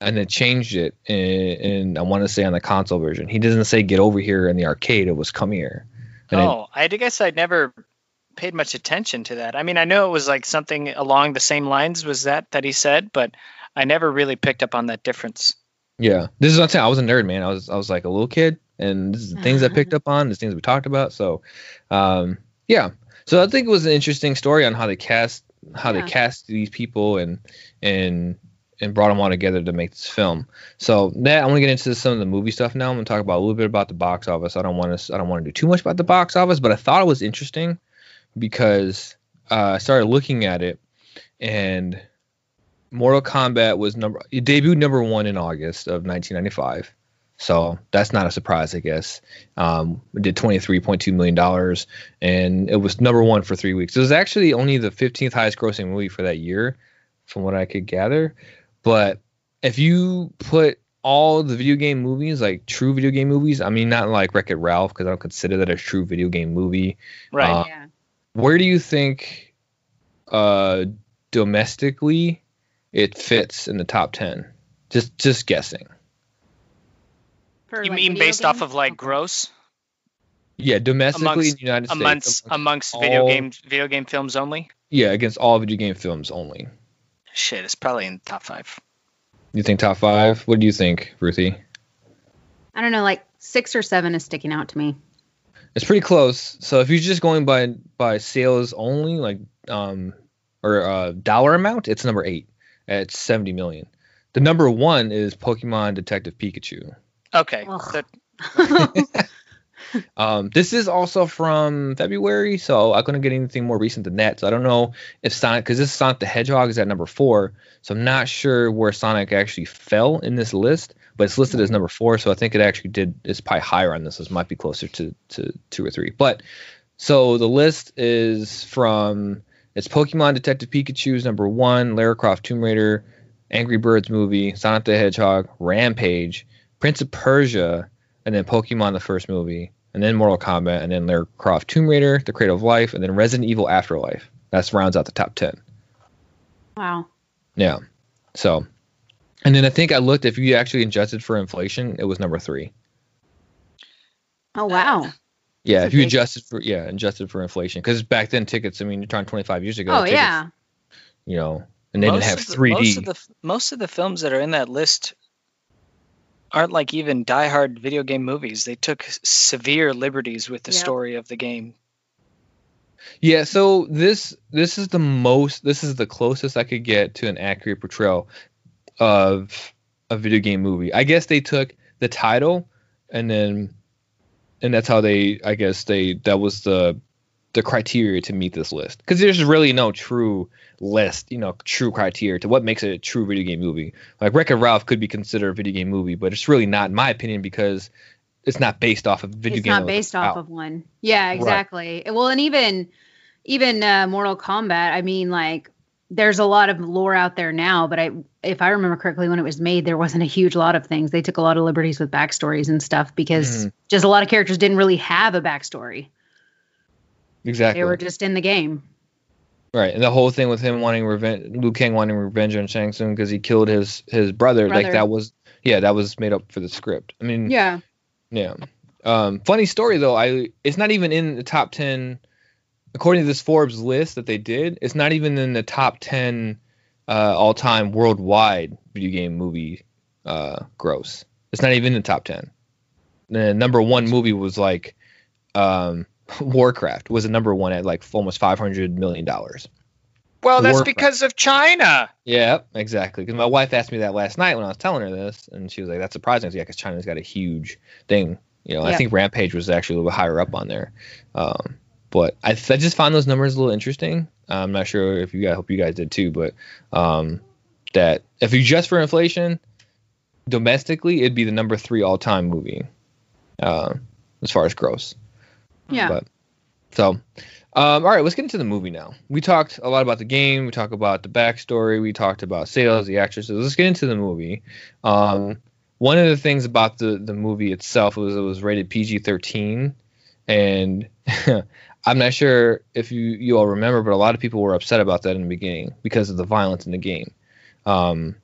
Speaker 1: and then changed it. And I want to say on the console version, he doesn't say "get over here" in the arcade. It was "come here." And it-
Speaker 3: oh, I guess I'd never paid much attention to that. I mean, I know it was like something along the same lines was that that he said, but I never really picked up on that difference.
Speaker 1: Yeah, this is what I'm saying. I was a nerd, man. I was I was like a little kid, and this is the things I picked up on, the things we talked about. So, um, yeah. So I think it was an interesting story on how they cast how
Speaker 2: Yeah.
Speaker 1: they cast these people and and and brought them all together to make this film. So that I want to get into some of the movie stuff now. I'm gonna talk about a little bit about the box office. I don't want to I don't want to do too much about the box office, but I thought it was interesting because uh, I started looking at it and Mortal Kombat was number it debuted number one in August of 1995. So that's not a surprise, I guess. Um, it did 23.2 million dollars, and it was number one for three weeks. It was actually only the 15th highest grossing movie for that year, from what I could gather. But if you put all the video game movies, like true video game movies, I mean, not like Wreck It Ralph, because I don't consider that a true video game movie.
Speaker 3: Right.
Speaker 1: Uh,
Speaker 2: yeah.
Speaker 1: Where do you think, uh, domestically, it fits in the top 10? Just, just guessing.
Speaker 2: For,
Speaker 3: you
Speaker 2: like,
Speaker 3: mean
Speaker 2: video
Speaker 3: based off of like
Speaker 2: Okay.
Speaker 3: gross
Speaker 1: Yeah, domestically
Speaker 3: Amongst-
Speaker 1: in the United States.
Speaker 3: amongst
Speaker 1: among-
Speaker 3: amongst video game video game films only?
Speaker 1: yeah, against all video game films only.
Speaker 3: Shit, it's probably in the top five.
Speaker 1: You think top five? What do you think, Ruthie?
Speaker 2: I don't know, like six or seven is sticking out to me.
Speaker 1: It's pretty close. So if you're just going by by sales only, like um or uh dollar amount, it's number eight at seventy million. The number one is Pokemon Detective Pikachu.
Speaker 3: Okay.
Speaker 1: Um, this is also from February, so I couldn't get anything more recent than that. So I don't know if Sonic, because this Sonic the Hedgehog is at number four, so I'm not sure where Sonic actually fell in this list, but it's listed as number four, so I think it actually did. is probably higher on this. This might be closer to to two or three. But So the list is from it's Pokemon Detective Pikachu's number one, Lara Croft Tomb Raider, Angry Birds movie, Sonic the Hedgehog, Rampage, Prince of Persia, and then Pokemon the first movie, and then Mortal Kombat, and then Lara Croft Tomb Raider, The Cradle of Life, and then Resident Evil Afterlife. That's rounds out the top ten.
Speaker 2: Wow.
Speaker 1: Yeah. So, and then I think I looked if you actually adjusted for inflation, it was number three.
Speaker 2: Oh wow.
Speaker 1: Yeah,
Speaker 2: That's
Speaker 1: if you
Speaker 2: big-
Speaker 1: adjusted for yeah adjusted for inflation, because back then tickets. I mean, you're talking 25 years ago.
Speaker 2: Oh
Speaker 1: tickets,
Speaker 2: yeah.
Speaker 1: You know, and they didn't have
Speaker 3: the,
Speaker 1: 3D.
Speaker 3: Most of the most of the films that are in that list aren't like even diehard video game movies. They took severe liberties with the
Speaker 2: Yep.
Speaker 3: story of the game.
Speaker 1: Yeah, so this this is the most this is the closest I could get to an accurate portrayal of a video game movie. I guess they took the title and then and that's how they I guess they that was the the criteria to meet this list. Cuz there's really no true list, you know, true criteria to what makes it a true video game movie. Like Wreck-It Ralph could be considered a video game movie, but it's really not in my opinion because it's not based off of video
Speaker 2: it's
Speaker 1: game.
Speaker 2: not based off
Speaker 1: out.
Speaker 2: of one. Yeah, exactly. Well, and even even uh, Mortal Kombat. I mean, like there's a lot of lore out there now, but I, if I remember correctly, when it was made, there wasn't a huge lot of things. They took a lot of liberties with backstories and stuff because
Speaker 1: Mhm.
Speaker 2: just a lot of characters didn't really have a backstory.
Speaker 1: Exactly.
Speaker 2: They were just in the game.
Speaker 1: Right, and the whole thing with him wanting revenge, Liu Kang wanting revenge on Shang Tsung because he killed his his brother, like that was yeah, that was made up for the script. I mean,
Speaker 2: Yeah.
Speaker 1: yeah. Um, funny story though, I it's not even in the top ten, according to this Forbes list that they did. It's not even in the top ten uh, all time worldwide video game movie uh, gross. It's not even in the top ten. The number one movie was like um, Warcraft was the number one at like almost five hundred million dollars.
Speaker 3: Well, that's
Speaker 1: Warcraft.
Speaker 3: because of China.
Speaker 1: Yeah, exactly. Because my wife asked me that last night when I was telling her this, and she was like, "That's surprising." Was "Yeah, because China's got a huge thing." You know, I think Rampage was actually a little bit higher up on there. Um, but I, I just find those numbers a little interesting. I'm not sure if you guys, I hope you guys did too, but um, that if you just for inflation, domestically, it'd be the number three all-time movie uh, as far as gross.
Speaker 2: Yeah.
Speaker 1: But so, um, all right, let's get into the movie now. We talked a lot about the game. We talked about the backstory. We talked about sales, the actresses. Let's get into the movie. Um, one of the things about the the movie itself was it was rated PG-13, and I'm not sure if you you all remember, but a lot of people were upset about that in the beginning because of the violence in the game. Um,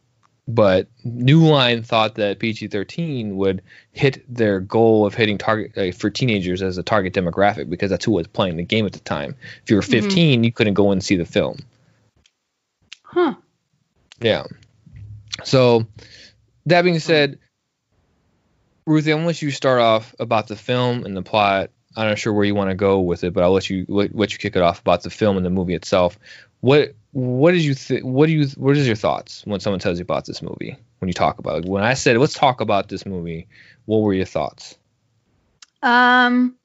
Speaker 1: but New Line thought that PG-13 would hit their goal of hitting target uh, for teenagers as a target demographic because that's who was playing the game at the time. If you were 15, you couldn't go and see the film.
Speaker 2: Huh.
Speaker 1: Yeah. So that being said, Ruthie, I'm let you start off about the film and the plot. I'm not sure where you want to go with it, but I'll let you let, let you kick it off about the film and the movie itself. What what did you think? What do you what is your thoughts when someone tells you about this movie? When you talk about it, when I said let's talk about this movie, what were your thoughts?
Speaker 2: Um.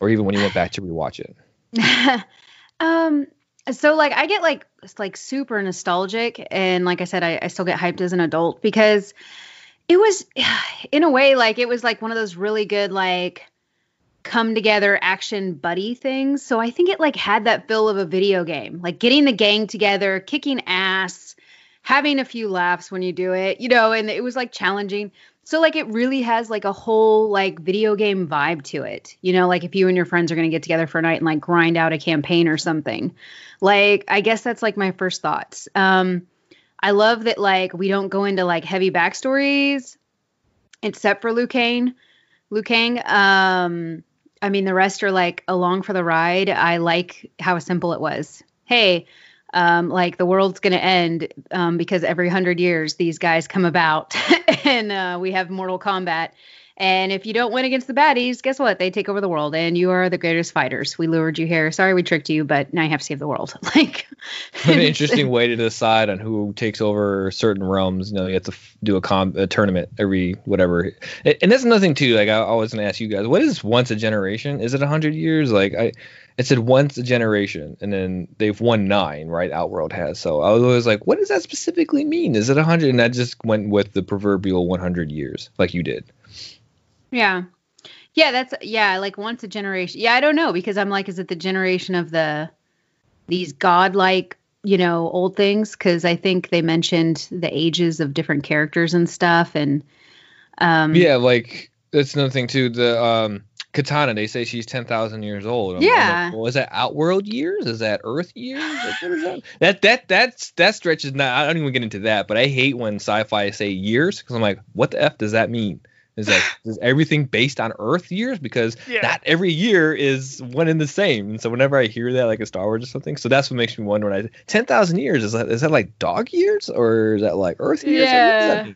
Speaker 1: Or even when you went back to rewatch it?
Speaker 2: um so like i get like like super nostalgic and like i said I, I still get hyped as an adult because it was in a way like it was like one of those really good like come together action buddy things so i think it like had that feel of a video game like getting the gang together kicking ass having a few laughs when you do it you know and it was like challenging so like it really has like a whole like video game vibe to it. You know, like if you and your friends are going to get together for a night and like grind out a campaign or something. Like I guess that's like my first thoughts. Um I love that like we don't go into like heavy backstories except for Kang. Liu Kang um I mean the rest are like along for the ride. I like how simple it was. Hey, um, like the world's going to end um, because every hundred years these guys come about and uh, we have Mortal Kombat. And if you don't win against the baddies, guess what? They take over the world, and you are the greatest fighters. We lured you here. Sorry, we tricked you, but now you have to save the world. Like,
Speaker 1: an interesting way to decide on who takes over certain realms. You know, you have to f- do a, com- a tournament every whatever. And and that's another thing too. Like I, was gonna ask you guys, what is once a generation? Is it a hundred years? Like I, it said once a generation, and then they've won nine, right? Outworld has. So I was always like, what does that specifically mean? Is it a hundred? And I just went with the proverbial one hundred years, like you did.
Speaker 2: Yeah. Yeah, that's yeah, like once a generation. Yeah, I don't know because I'm like, is it the generation of the these godlike, you know, old things? Because I think they mentioned the ages of different characters and stuff, and um,
Speaker 1: yeah, like that's another thing too. The um, Katana, they say she's ten thousand years old. I'm,
Speaker 2: yeah.
Speaker 1: I'm like, well, is that Outworld years? Is that Earth years? Like, is that? That that that's that stretch is not. I don't even get into that. But I hate when sci-fi say years because I'm like, what the f does that mean? Is that is everything based on Earth years? Because
Speaker 3: Yeah.
Speaker 1: not every year is one and the same. And so whenever I hear that, like a Star Wars or something, so that's what makes me wonder. When I ten thousand years is that is that like dog years or is that like Earth years? Like, what does that
Speaker 2: Yeah.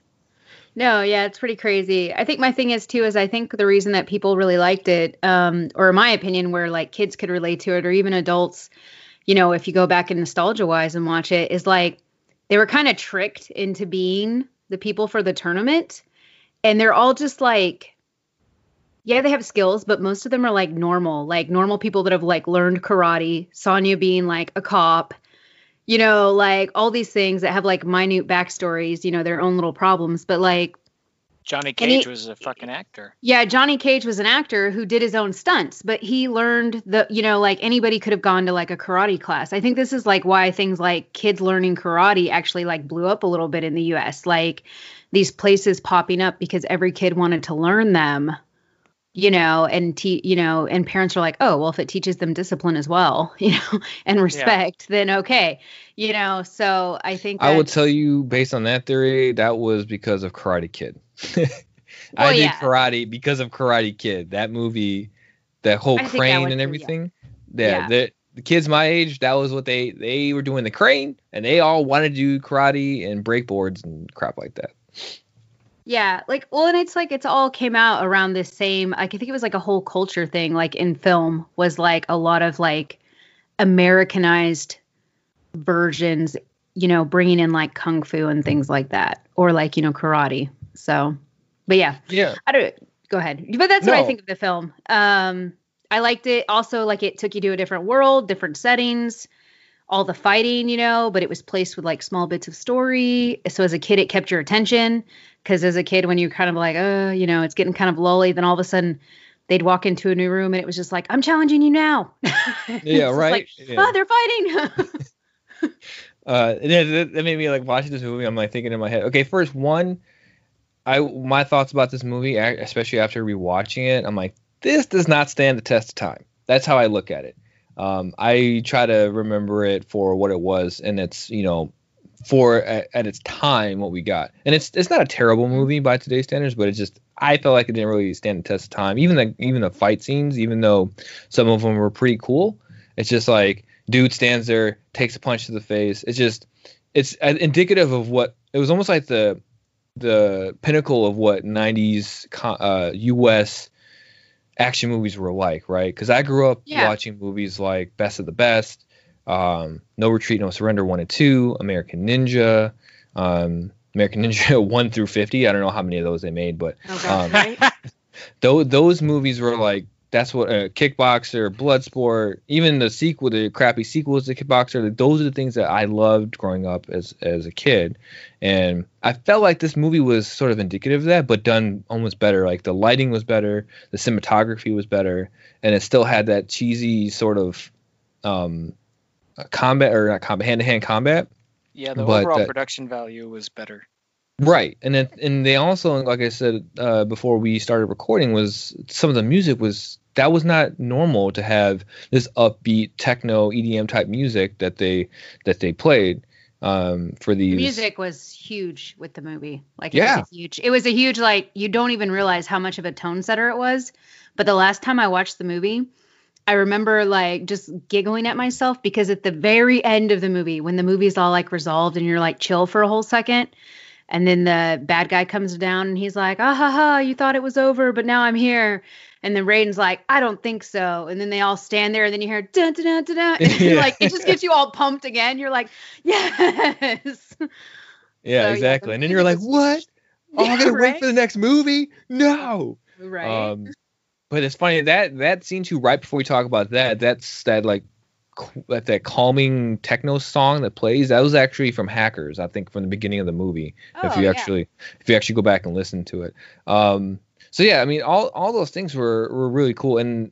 Speaker 2: No, yeah, it's pretty crazy. I think my thing is too is I think the reason that people really liked it, um, or in my opinion, where like kids could relate to it, or even adults, you know, if you go back in nostalgia wise and watch it, is like they were kind of tricked into being the people for the tournament, and they're all just like, yeah, they have skills, but most of them are like normal, like normal people that have like learned karate. Sonya being like a cop, you know, like all these things that have like minute backstories, you know, their own little problems. But like,
Speaker 3: Johnny
Speaker 2: And he-
Speaker 3: Cage was a fucking actor.
Speaker 2: yeah, Johnny Cage was an actor who did his own stunts, but he learned the, you know, like anybody could have gone to like a karate class. I think this is like why things like kids learning karate actually like blew up a little bit in the US. Like these places popping up because every kid wanted to learn them, you know, and te- you know, and parents are like, "Oh, well if it teaches them discipline as well, you know, and respect, then okay." You know, so I think
Speaker 1: I would tell you, based on that theory, that was because of Karate Kid. I
Speaker 2: Well,
Speaker 1: did
Speaker 2: yeah.
Speaker 1: karate because of Karate Kid. That movie, that whole
Speaker 2: I think that
Speaker 1: crane and everything. Yeah,
Speaker 2: Yeah.
Speaker 1: The, the kids my age, that was what they they were doing the crane, and they all wanted to do karate and breakboards and crap like that.
Speaker 2: Yeah, like well, and it's like it's all came out around this same. Like, I think it was like a whole culture thing. Like in film, was like a lot of like Americanized versions. You know, bringing in like kung fu and things like that, or like you know karate. So, but yeah,
Speaker 1: Yeah,
Speaker 2: I don't. Go ahead, but that's what I think of the film. Um, I liked it. Also, like it took you to a different world, different settings, all the fighting, you know, but it was placed with like small bits of story. So as a kid, it kept your attention because as a kid, when you're kind of like, oh, you know, it's getting kind of lully, then all of a sudden they'd walk into a new room and it was just like, I'm challenging you now.
Speaker 1: Yeah, right.
Speaker 2: Like,
Speaker 1: yeah.
Speaker 2: oh, they're fighting.
Speaker 1: uh that, that made me like watching this movie i'm like thinking in my head okay first one i my thoughts about this movie especially after rewatching it i'm like this does not stand the test of time that's how i look at it um i try to remember it for what it was and it's you know for at, at its time what we got and it's it's not a terrible movie by today's standards but it's just i felt like it didn't really stand the test of time even the even the fight scenes even though some of them were pretty cool it's just like dude stands there, takes a punch to the face. It's just it's uh, indicative of what it was almost like the the pinnacle of what 90s co- uh, US action movies were like, right? Cuz I grew up
Speaker 2: Yeah.
Speaker 1: watching movies like Best of the Best, um, No Retreat, No Surrender 1 and 2, American Ninja, um, American Ninja 1 through 50. I don't know how many of those they made, but
Speaker 2: okay,
Speaker 1: Um,
Speaker 2: right?
Speaker 1: those movies were like that's what uh, Kickboxer, Bloodsport, even the sequel, the crappy sequels to Kickboxer. like, Those are the things that I loved growing up as as a kid, and I felt like this movie was sort of indicative of that, but done almost better. Like the lighting was better, the cinematography was better, and it still had that cheesy sort of um, combat or not combat, hand to hand combat.
Speaker 3: Yeah, the
Speaker 1: But,
Speaker 3: overall
Speaker 1: uh,
Speaker 3: production value was better.
Speaker 1: Right, and then and they also, like I said uh, before we started recording, was some of the music was that was not normal to have this upbeat techno EDM type music that they that they played um, for these.
Speaker 2: The music was huge with the movie. Like it
Speaker 1: Yeah.
Speaker 2: was a huge. It was a huge like you don't even realize how much of a tone setter it was. But the last time I watched the movie, I remember like just giggling at myself because at the very end of the movie, when the movie's all like resolved and you're like chill for a whole second, and then the bad guy comes down and he's like, ah ha ha, you thought it was over, but now I'm here. And then Raiden's like, I don't think so. And then they all stand there, and then you hear dun dun dun dun, dun. And
Speaker 1: Yeah.
Speaker 2: like it just gets you all pumped again. You're like, yes.
Speaker 1: yeah,
Speaker 2: so,
Speaker 1: exactly.
Speaker 2: the
Speaker 1: and then you're like, what? Oh, I'm gonna
Speaker 2: right?
Speaker 1: wait for the next movie? No.
Speaker 2: Right.
Speaker 1: Um, but it's funny that that scene too. Right before we talk about that, that's that like that that calming techno song that plays. That was actually from Hackers, I think, from the beginning of the movie. if
Speaker 2: Oh,
Speaker 1: you
Speaker 2: yeah.
Speaker 1: actually if you actually go back and listen to it. Um, so yeah, I mean, all all those things were were really cool, and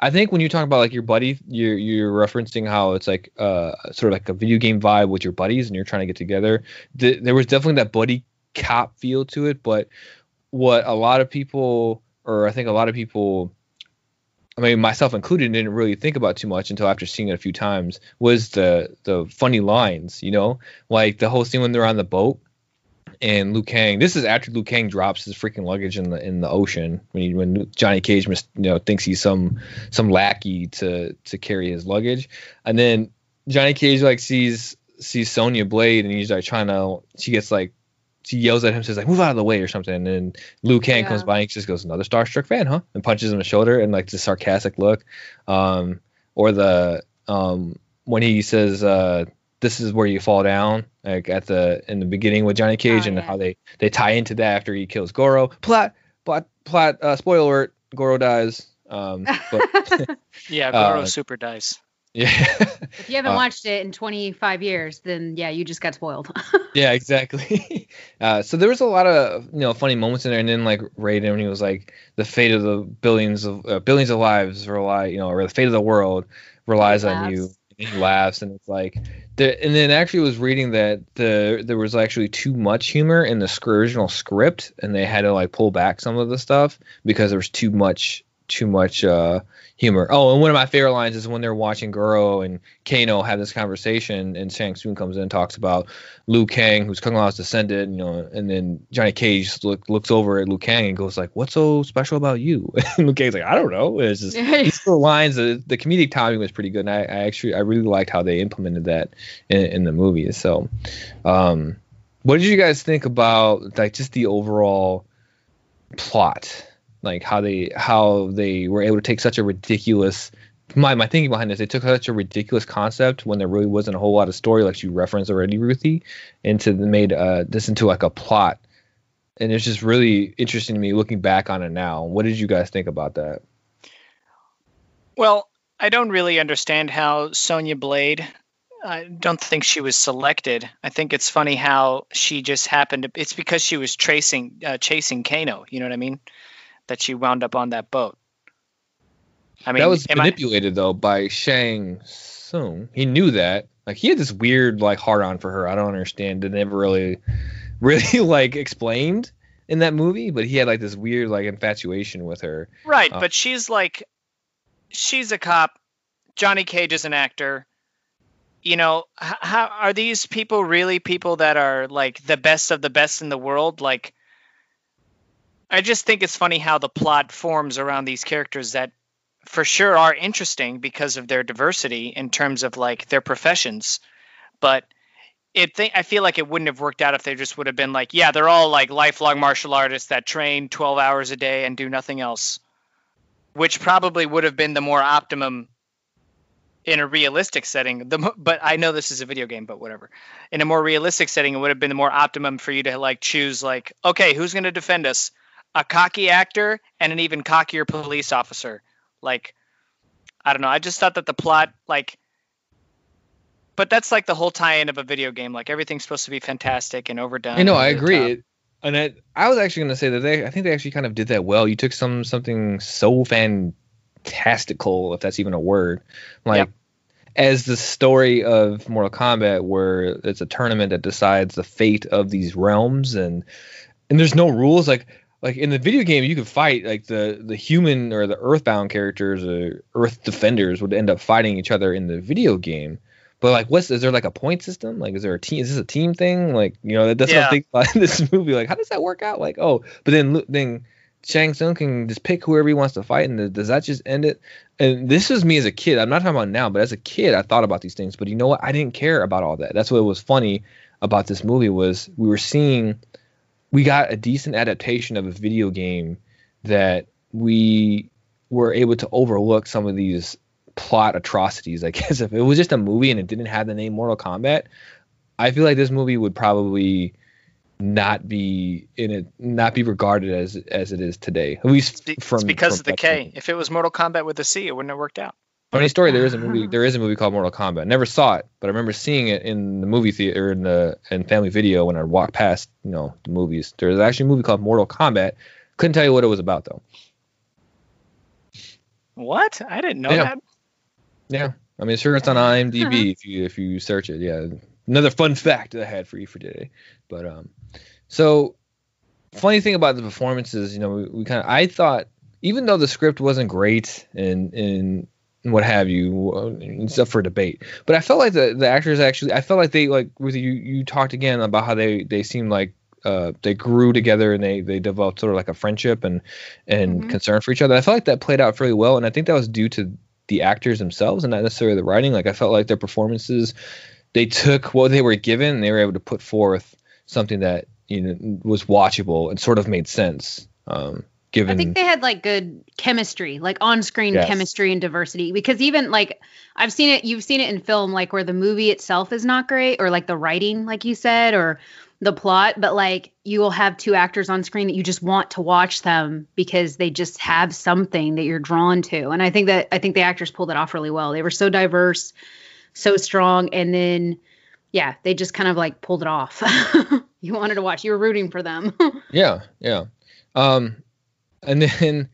Speaker 1: I think when you talk about like your buddy, you're you're referencing how it's like uh sort of like a video game vibe with your buddies, and you're trying to get together. The, there was definitely that buddy cop feel to it, but what a lot of people, or I think a lot of people, I mean myself included, didn't really think about too much until after seeing it a few times was the the funny lines, you know, like the whole scene when they're on the boat and Liu Kang. This is after Liu Kang drops his freaking luggage in the in the ocean when he, when Johnny Cage you know thinks he's some some lackey to to carry his luggage, and then Johnny Cage like sees sees Sonya Blade and he's like trying to she gets like she yells at him says like move out of the way or something and then Liu Kang
Speaker 2: Yeah.
Speaker 1: comes by and he just goes another starstruck fan huh and punches him in the shoulder and like the sarcastic look um or the um when he says uh this is where you fall down like at the in the beginning with Johnny Cage
Speaker 2: Oh,
Speaker 1: and
Speaker 2: yeah.
Speaker 1: how they they tie into that after he kills Goro plot plot plot uh spoiler alert Goro dies um but
Speaker 3: Yeah,
Speaker 1: Uh,
Speaker 3: Goro super dies.
Speaker 1: Yeah.
Speaker 2: If you haven't
Speaker 1: Uh,
Speaker 2: watched it in 25 years, then yeah, you just got spoiled.
Speaker 1: yeah exactly. Uh so there was a lot of you know funny moments in there and then like Raiden when he was like the fate of the billions of uh, billions of lives rely you know or the fate of the world relies on you and he laughs and it's like the, and then actually was reading that the there was actually too much humor in the original script and they had to like pull back some of the stuff because there was too much too much uh humor. Oh, and one of my favorite lines is when they're watching Goro and Kano have this conversation, and Shang Tsung comes in and talks about Liu Kang, who's Kung Lao's descendant, you know, and then Johnny Cage look, looks over at Liu Kang and goes like, "What's so special about you?" And Liu Kang's like, "I don't know." It's just these little lines. The, the comedic timing was pretty good, and I, I actually I really liked how they implemented that in, in the movie. So, um, what did you guys think about like just the overall plot? Like how they how they were able to take such a ridiculous my my thinking behind this, they took such a ridiculous concept when there really wasn't a whole lot of story, like you referenced already, Ruthie, into made uh, this into like a plot, and it's just really interesting to me looking back on it now. What did you guys think about that?
Speaker 3: Well, I don't really understand how Sonya Blade. I don't think she was selected. I think it's funny how she just happened to. It's because she was tracing, uh, chasing Kano. You know what I mean? That she wound up on that boat. I mean,
Speaker 1: that was
Speaker 3: am I-
Speaker 1: manipulated though by Shang Tsung. He knew that. Like he had this weird like hard on for her. I don't understand. It never really, really like explained in that movie. But he had like this weird like infatuation with her.
Speaker 3: Right,
Speaker 1: Uh,
Speaker 3: but she's like, she's a cop. Johnny Cage is an actor. You know, how are these people really people that are like the best of the best in the world? Like, I just think it's funny how the plot forms around these characters that, for sure, are interesting because of their diversity in terms of like their professions, but. It th- I feel like it wouldn't have worked out if they just would have been like, yeah, they're all like lifelong martial artists that train 12 hours a day and do nothing else which probably would have been the more optimum in a realistic setting. The but I know this is a video game, but whatever. In a more realistic setting, it would have been the more optimum for you to like choose like, okay, who's going to defend us? A cocky actor and an even cockier police officer. Like, I don't know. I just thought that the plot like. But that's like the whole tie-in of a video game. Like everything's supposed to be fantastic and overdone.
Speaker 1: I know, I agree.
Speaker 3: top.
Speaker 1: It, and I, I was actually going to say that they, I think they actually kind of did that well. You took some something so fantastical, if that's even a word, like
Speaker 3: Yep.
Speaker 1: as the story of Mortal Kombat, where it's a tournament that decides the fate of these realms, and and there's no rules. Like like in the video game, you could fight like the the human or the Earthbound characters or Earth defenders would end up fighting each other in the video game. But like, what's is there like a point system? Like, is there a team? Is this a team thing? Like, you know, that's what
Speaker 3: Yeah.
Speaker 1: I'm thinking about in this movie. Like, how does that work out? Like, oh, but then then Shang Tsung can just pick whoever he wants to fight, and does that just end it? And this is me as a kid. I'm not talking about now, but as a kid, I thought about these things. But you know what? I didn't care about all that. That's what was funny about this movie was we were seeing we got a decent adaptation of a video game that we were able to overlook some of these plot atrocities. I guess if it was just a movie and it didn't have the name Mortal Kombat, I feel like this movie would probably not be in it, not be regarded as as it is today. At least from
Speaker 3: it's because
Speaker 1: from
Speaker 3: of the K. If it was Mortal Kombat with a C, it wouldn't have worked out.
Speaker 1: Funny story. There is a movie. There is a movie called Mortal Kombat. Never saw it, but I remember seeing it in the movie theater in the in Family Video when I walked past, you know, the movies. There's actually a movie called Mortal Kombat Couldn't tell you what it was about though.
Speaker 3: What? I didn't know
Speaker 1: Yeah.
Speaker 3: that.
Speaker 1: Yeah, I mean, sure, it's on IMDb if you if you search it. Yeah, another fun fact that I had for you for today. But um, so funny thing about the performances, you know, we, we kind of I thought even though the script wasn't great and and what have you, uh, it's up for debate. But I felt like the the actors actually, I felt like they like with you you talked again about how they they seemed like. Uh, they grew together and they they developed sort of like a friendship and and
Speaker 2: Mhm.
Speaker 1: concern for each other. I felt like that played out fairly well, and I think that was due to the actors themselves and not necessarily the writing. Like I felt like their performances, they took what they were given and they were able to put forth something that you know was watchable and sort of made sense. Um, given
Speaker 2: I think they had like good chemistry, like on-screen
Speaker 1: Yes.
Speaker 2: chemistry and diversity. Because even like I've seen it, you've seen it in film, like where the movie itself is not great, or like the writing, like you said, or the plot, but like you will have two actors on screen that you just want to watch them because they just have something that you're drawn to. And I think that I think the actors pulled it off really well. They were so diverse, so strong, and then yeah, they just kind of like pulled it off. you wanted to watch. You were rooting for them.
Speaker 1: Yeah, yeah. Um, and then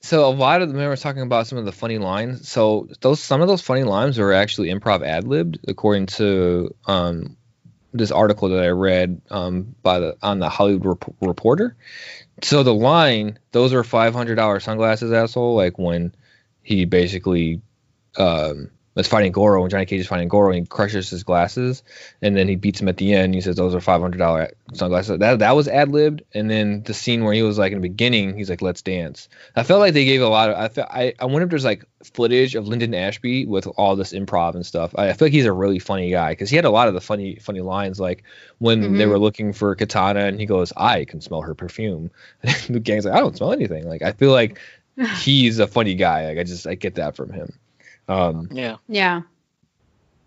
Speaker 1: so a lot of the members talking about some of the funny lines. So those some of those funny lines were actually improv ad libbed, according to um this article that I read um by the on the Hollywood Rep- Reporter. So the line, those are five hundred dollar sunglasses, asshole. Like when he basically um was fighting Goro and Johnny Cage is fighting Goro and he crushes his glasses and then he beats him at the end. He says those are five hundred dollar sunglasses. That that was ad libbed. And then the scene where he was like in the beginning, he's like, "Let's dance." I felt like they gave a lot of. I felt, I I wonder if there's like footage of Linden Ashby with all this improv and stuff. I, I feel like he's a really funny guy because he had a lot of the funny funny lines like when they
Speaker 2: Mhm.
Speaker 1: were looking for Katana and he goes, "I can smell her perfume." And the gang's like, "I don't smell anything." Like I feel like he's a funny guy. Like I just I get that from him. Um,
Speaker 3: Yeah.
Speaker 2: yeah.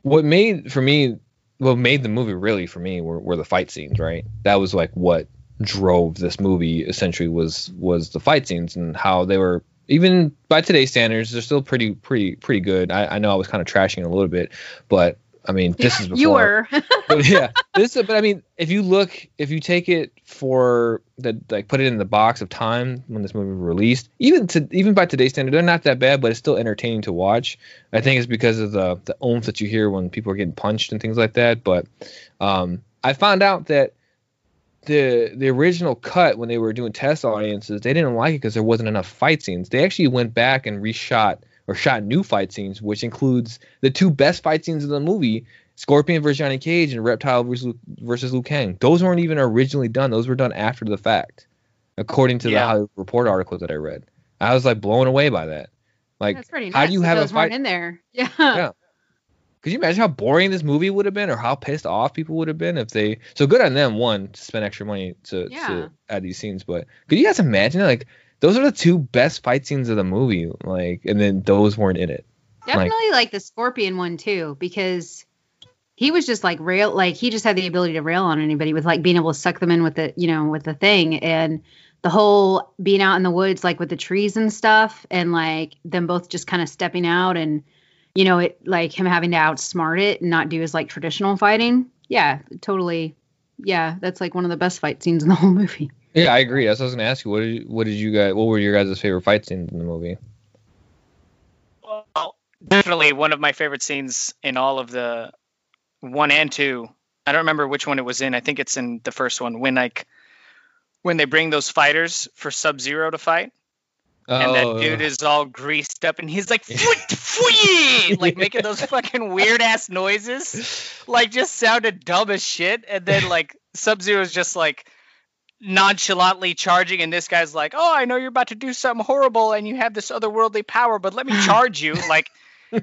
Speaker 1: what made for me what made the movie really for me were, were the fight scenes right that was like what drove this movie essentially was was the fight scenes and how they were even by today's standards they're still pretty pretty pretty good i, I know i was kind of trashing it a little bit but i mean this is before.
Speaker 2: You were.
Speaker 1: but yeah this but i mean if you look if you take it for the like put it in the box of time when this movie was released even to even by today's standard they're not that bad but it's still entertaining to watch. I think it's because of the the oomph that you hear when people are getting punched and things like that but um i found out that the the original cut when they were doing test audiences they didn't like it because there wasn't enough fight scenes. They actually went back and reshot or shot new fight scenes which includes the two best fight scenes of the movie Scorpion versus Johnny Cage and Reptile versus Lu- versus Liu Kang. Those weren't even originally done. Those were done after the fact, according to the Hollywood Report articles that I read. I was like blown away by that. Like,
Speaker 2: That's pretty.
Speaker 1: how do you have a
Speaker 2: those weren't
Speaker 1: fight?
Speaker 2: in there? Yeah.
Speaker 1: Yeah. Could you imagine how boring this movie would have been, or how pissed off people would have been if they? So good on them, one to spend extra money to,
Speaker 2: Yeah.
Speaker 1: to add these scenes. But could you guys imagine like those are the two best fight scenes of the movie, like, and then those weren't in it.
Speaker 2: Definitely like, the scorpion one too, because he was just like rail like he just had the ability to rail on anybody with like being able to suck them in with the you know with the thing. And the whole being out in the woods like with the trees and stuff and like them both just kind of stepping out and you know it like him having to outsmart it and not do his like traditional fighting. Yeah totally. Yeah that's like one of the best fight scenes in the whole movie
Speaker 1: Yeah, I agree. That's what I was gonna ask you. What did you, what did you guys? What were your guys' favorite fight scenes in the movie?
Speaker 3: Well, definitely one of my favorite scenes in all of the one and two. I don't remember which one it was in. I think it's in the first one when like when they bring those fighters for Sub Zero to fight, and that
Speaker 1: Oh,
Speaker 3: dude is all greased up, and he's like, "Fwee, fwee," like making those fucking weird ass noises, like just sounded dumb as shit. And then like Sub Zero is just like nonchalantly charging, and this guy's like, "Oh, I know you're about to do something horrible, and you have this otherworldly power, but let me charge you." like,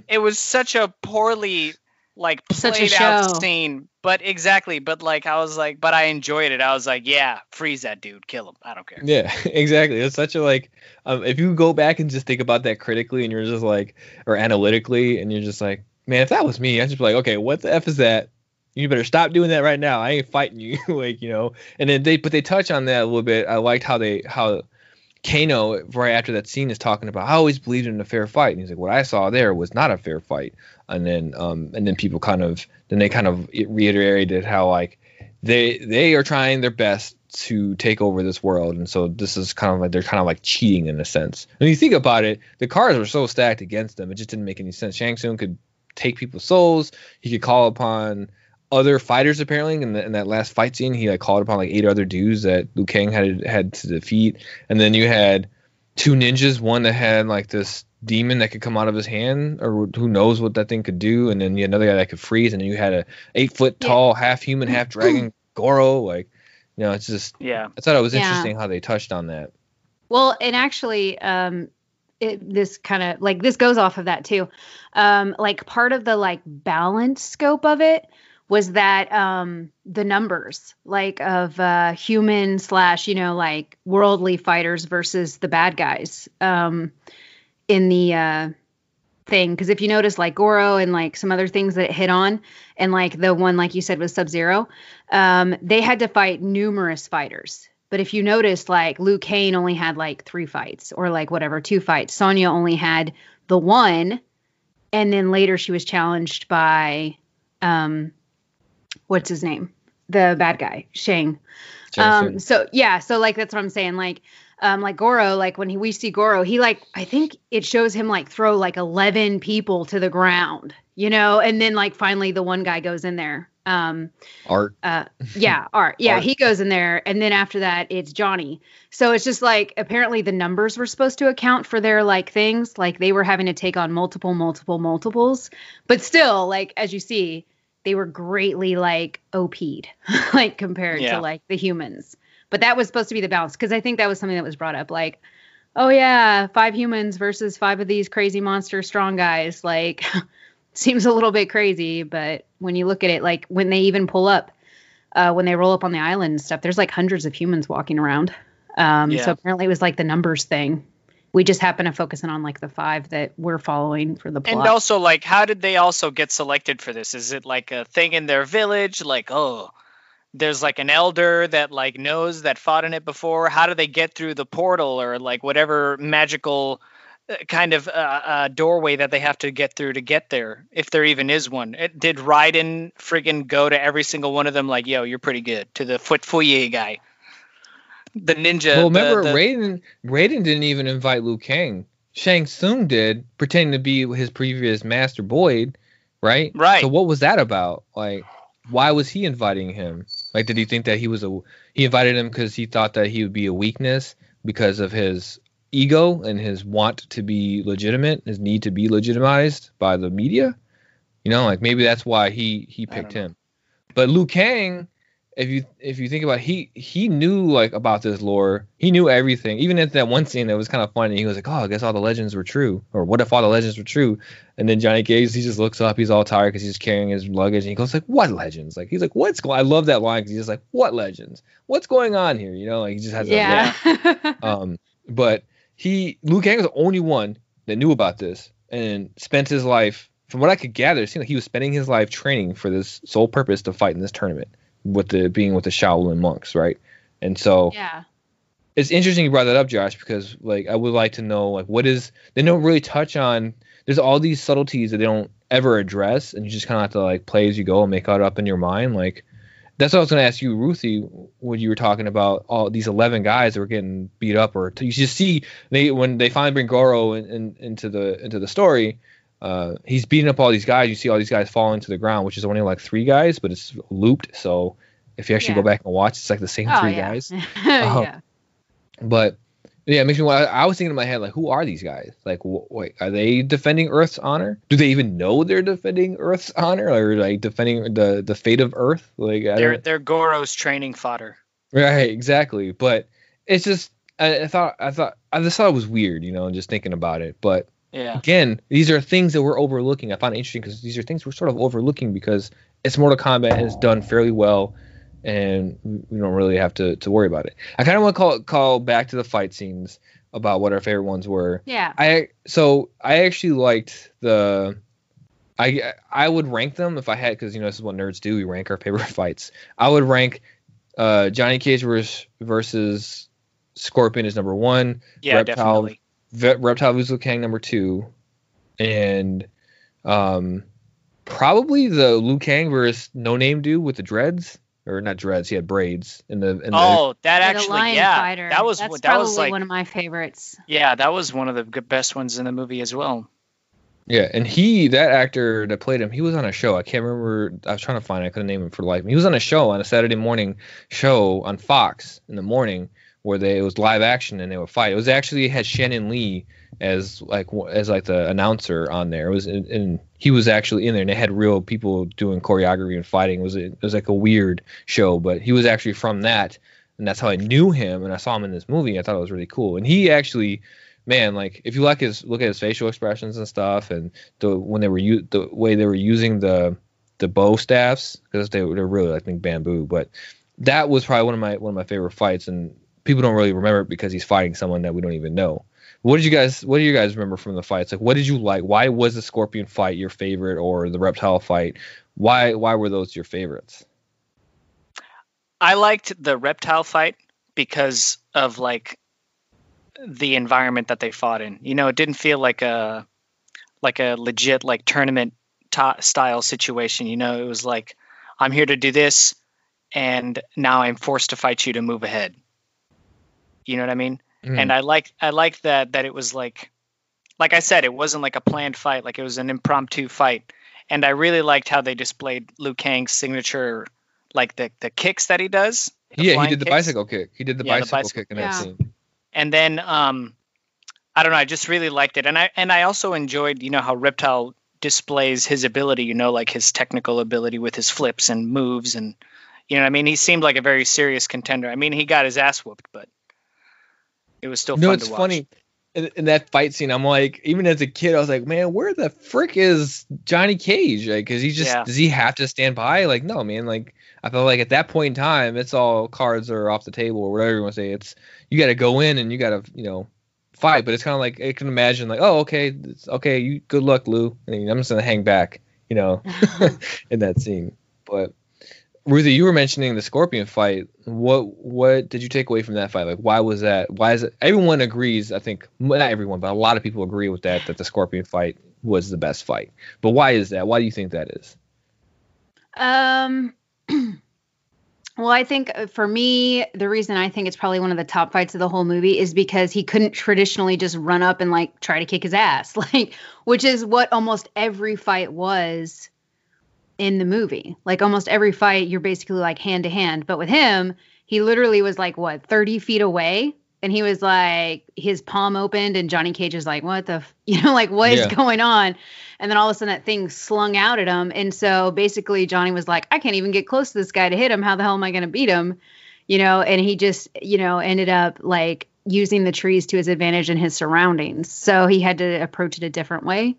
Speaker 3: it was such a poorly like played out scene, but exactly. But like, I was like, but I enjoyed it. I was like, yeah, freeze that dude, kill him. I don't care.
Speaker 1: Yeah, exactly. It's such a like. Um, if you go back and just think about that critically, and you're just like, or analytically, and you're just like, man, if that was me, I'd just be like, okay, what the f is that? You better stop doing that right now. I ain't fighting you, like you know. And then they, but they touch on that a little bit. I liked how they how Kano right after that scene is talking about. I always believed in a fair fight, and he's like, what I saw there was not a fair fight. And then um and then people kind of then they kind of reiterated how like they they are trying their best to take over this world, and so this is kind of like they're kind of like cheating in a sense. When you think about it, the cards were so stacked against them, it just didn't make any sense. Shang Tsung could take people's souls. He could call upon other fighters apparently in, the, in that last fight scene. He like called upon like eight other dudes that Liu Kang had had to defeat, and then you had two ninjas, one that had like this demon that could come out of his hand, or who knows what that thing could do, and then you had another guy that could freeze, and then you had a eight foot tall, yeah. half human, half dragon Goro. Like, you know, it's just
Speaker 3: yeah.
Speaker 1: I thought it was yeah. interesting how they touched on that.
Speaker 2: Well, and actually, um, it, this kind of like this goes off of that too. Um, like part of the like balance scope of it was that um the numbers like of uh human slash you know like worldly fighters versus the bad guys um in the uh thing. Because if you notice like goro and like some other things that it hit on and like the one like you said was sub zero um they had to fight numerous fighters. But if you notice like Liu Kang only had like three fights or like whatever two fights. Sonya only had the one and then later she was challenged by um what's his name? The bad guy, Shang. Um, so yeah, so like that's what I'm saying. Like, um, like Goro, like when he, we see Goro, he like I think it shows him like throw like eleven people to the ground, you know, and then like finally the one guy goes in there. Um,
Speaker 1: art.
Speaker 2: Uh, yeah, art. Yeah, art. he goes in there, and then after that it's Johnny. So it's just like apparently the numbers were supposed to account for their like things, like they were having to take on multiple, multiple, multiples, but still, like as you see they were greatly like OP'd, like compared yeah. to like the humans. But that was supposed to be the balance because I think that was something that was brought up. Like, oh yeah, five humans versus five of these crazy monster strong guys. Like, seems a little bit crazy, but when you look at it, like when they even pull up, uh, when they roll up on the island and stuff, there's like hundreds of humans walking around. Um, yeah. So apparently it was like the numbers thing we just happen to focus in on like the five that we're following for the plot.
Speaker 3: And also, like, how did they also get selected for this? Is it like a thing in their village? Like, oh, there's like an elder that like knows that fought in it before. How do they get through the portal or like whatever magical uh, kind of uh, uh, doorway that they have to get through to get there, if there even is one? It, did Raiden friggin' go to every single one of them like, yo, you're pretty good, to the foot fouye guy? The ninja.
Speaker 1: Well, remember
Speaker 3: the,
Speaker 1: the... Raiden? Raiden didn't even invite Liu Kang. Shang Tsung did, pretending to be his previous master Boyd, right?
Speaker 3: Right.
Speaker 1: So what was that about? Like, why was he inviting him? Like, did he think that he was a? He invited him because he thought that he would be a weakness because of his ego and his want to be legitimate, his need to be legitimized by the media. You know, like maybe that's why he he picked him. But Liu Kang if you if you think about it, he he knew like about this lore. He knew everything. Even at that one scene that was kind of funny, he was like, "Oh, I guess all the legends were true." Or what if all the legends were true? And then Johnny Cage, he just looks up. He's all tired because he's carrying his luggage, and he goes like, "What legends?" Like he's like, "What's going?" I love that line because he's just like, "What legends? What's going on here?" You know, like he just has
Speaker 2: yeah.
Speaker 1: um, but he Liu Kang was the only one that knew about this and spent his life. From what I could gather, it seemed like he was spending his life training for this sole purpose to fight in this tournament with the being with the Shaolin monks, right? And so
Speaker 2: yeah,
Speaker 1: it's interesting you brought that up, Josh, because like I would like to know like what is they don't really touch on. There's all these subtleties that they don't ever address, and you just kind of have to like play as you go and make it up in your mind. Like that's what I was going to ask you, Ruthie, when you were talking about all these 11 guys that were getting beat up, or you just see they when they finally bring Goro in, in, into the into the story uh, he's beating up all these guys. You see all these guys falling to the ground, which is only like three guys, but it's looped. So if you actually yeah. go back and watch, it's like the same oh, three
Speaker 2: yeah.
Speaker 1: guys.
Speaker 2: um, yeah.
Speaker 1: But yeah, it makes me. I, I was thinking in my head like, who are these guys? Like, wh- wait, are they defending Earth's honor? Do they even know they're defending Earth's honor, or like defending the the fate of Earth? Like,
Speaker 3: they're they're Goro's training fodder.
Speaker 1: Right, exactly. But it's just I, I thought I thought I just thought it was weird, you know, just thinking about it. But
Speaker 3: yeah.
Speaker 1: Again, these are things that we're overlooking. I find it interesting because these are things we're sort of overlooking because it's Mortal Kombat has done fairly well, and we don't really have to, to worry about it. I kind of want to call call back to the fight scenes about what our favorite ones were.
Speaker 2: Yeah.
Speaker 1: I so I actually liked the. I I would rank them if I had because you know this is what nerds do. We rank our favorite fights. I would rank uh, Johnny Cage versus, versus Scorpion is number one.
Speaker 3: Yeah, Reptile, definitely.
Speaker 1: Reptile vs. Liu Kang number two, and um, probably the Liu Kang versus No Name dude with the dreads. or not dreads. He had braids in the. In
Speaker 3: oh, that
Speaker 2: Yeah, the
Speaker 3: actually,
Speaker 2: Lion
Speaker 3: yeah,
Speaker 2: Fighter.
Speaker 3: that was
Speaker 2: That's
Speaker 3: that was like
Speaker 2: one of my favorites.
Speaker 3: yeah, that was one of the best ones in the movie as well.
Speaker 1: yeah, and he that actor that played him, he was on a show. I can't remember. I was trying to find. it. I couldn't name him for life. He was on a show on a Saturday morning show on Fox in the morning where they it was live action and they would fight. It was actually it had Shannon Lee as like as like the announcer on there. It was and- he was actually in there and they had real people doing choreography and fighting. It was it was like a weird show, but he was actually from that and that's how I knew him and I saw him in this movie. I thought it was really cool. And he actually man, like if you like his look at his facial expressions and stuff and the when they were u- the way they were using the the bow staffs because they were they're really I think bamboo, but that was probably one of my one of my favorite fights and people don't really remember it because he's fighting someone that we don't even know. What did you guys What do you guys remember from the fights? Like, what did you like? Why was the scorpion fight your favorite, or the reptile fight? Why Why were those your favorites?
Speaker 3: I liked the reptile fight because of like the environment that they fought in. You know, it didn't feel like a like a legit like tournament ta style situation. You know, it was like I'm here to do this, and now I'm forced to fight you to move ahead. You know what I mean?
Speaker 1: Mm.
Speaker 3: And I like I like that that it was like like I said, it wasn't like a planned fight. Like it was an impromptu fight. And I really liked how they displayed Liu Kang's signature, like the the kicks that he does.
Speaker 1: yeah, he did the
Speaker 3: kicks.
Speaker 1: bicycle kick. He did the
Speaker 3: Yeah, the
Speaker 1: bicycle,
Speaker 3: bicycle-
Speaker 1: kick in that scene.
Speaker 3: and then um i don't know i just really liked it and i and i also enjoyed you know how reptile displays his ability you know like his technical ability with his flips and moves and you know what i mean he seemed like a very serious contender i mean he got his ass whooped but it was still
Speaker 1: no,
Speaker 3: fun
Speaker 1: it's
Speaker 3: to watch
Speaker 1: funny. In, in that fight scene, I'm like, even as a kid, I was like, man, where the frick is Johnny Cage? Like, cause he just
Speaker 3: Yeah.
Speaker 1: does he have to stand by? Like, no, man. Like, I felt like at that point in time, it's all cards are off the table or whatever you want to say. It's you got to go in and you got to, you know, fight. But it's kind of like I can imagine, like, oh, okay, it's, okay, you good luck, Lou. And I'm just gonna hang back, you know, in that scene. But Ruthie, you were mentioning the scorpion fight. What what did you take away from that fight? Like, why was that? Why is it? Everyone agrees. I think not everyone, but a lot of people agree with that. That the scorpion fight was the best fight. But why is that? Why do you think that is?
Speaker 2: Um, well, I think uh, for me, the reason I think it's probably one of the top fights of the whole movie is because he couldn't traditionally just run up and like try to kick his ass, like, which is what almost every fight was in the movie. Like, almost every fight, you're basically like hand to hand. But with him, he literally was like, what, 30 feet away? And he was like, his palm opened, and Johnny Cage is like, what the, f-? you know, like, what is
Speaker 1: Yeah.
Speaker 2: going on? And then all of a sudden that thing slung out at him. And so basically Johnny was like, I can't even get close to this guy to hit him. How the hell am I going to beat him? You know, and he just, you know, ended up like using the trees to his advantage in his surroundings. So he had to approach it a different way.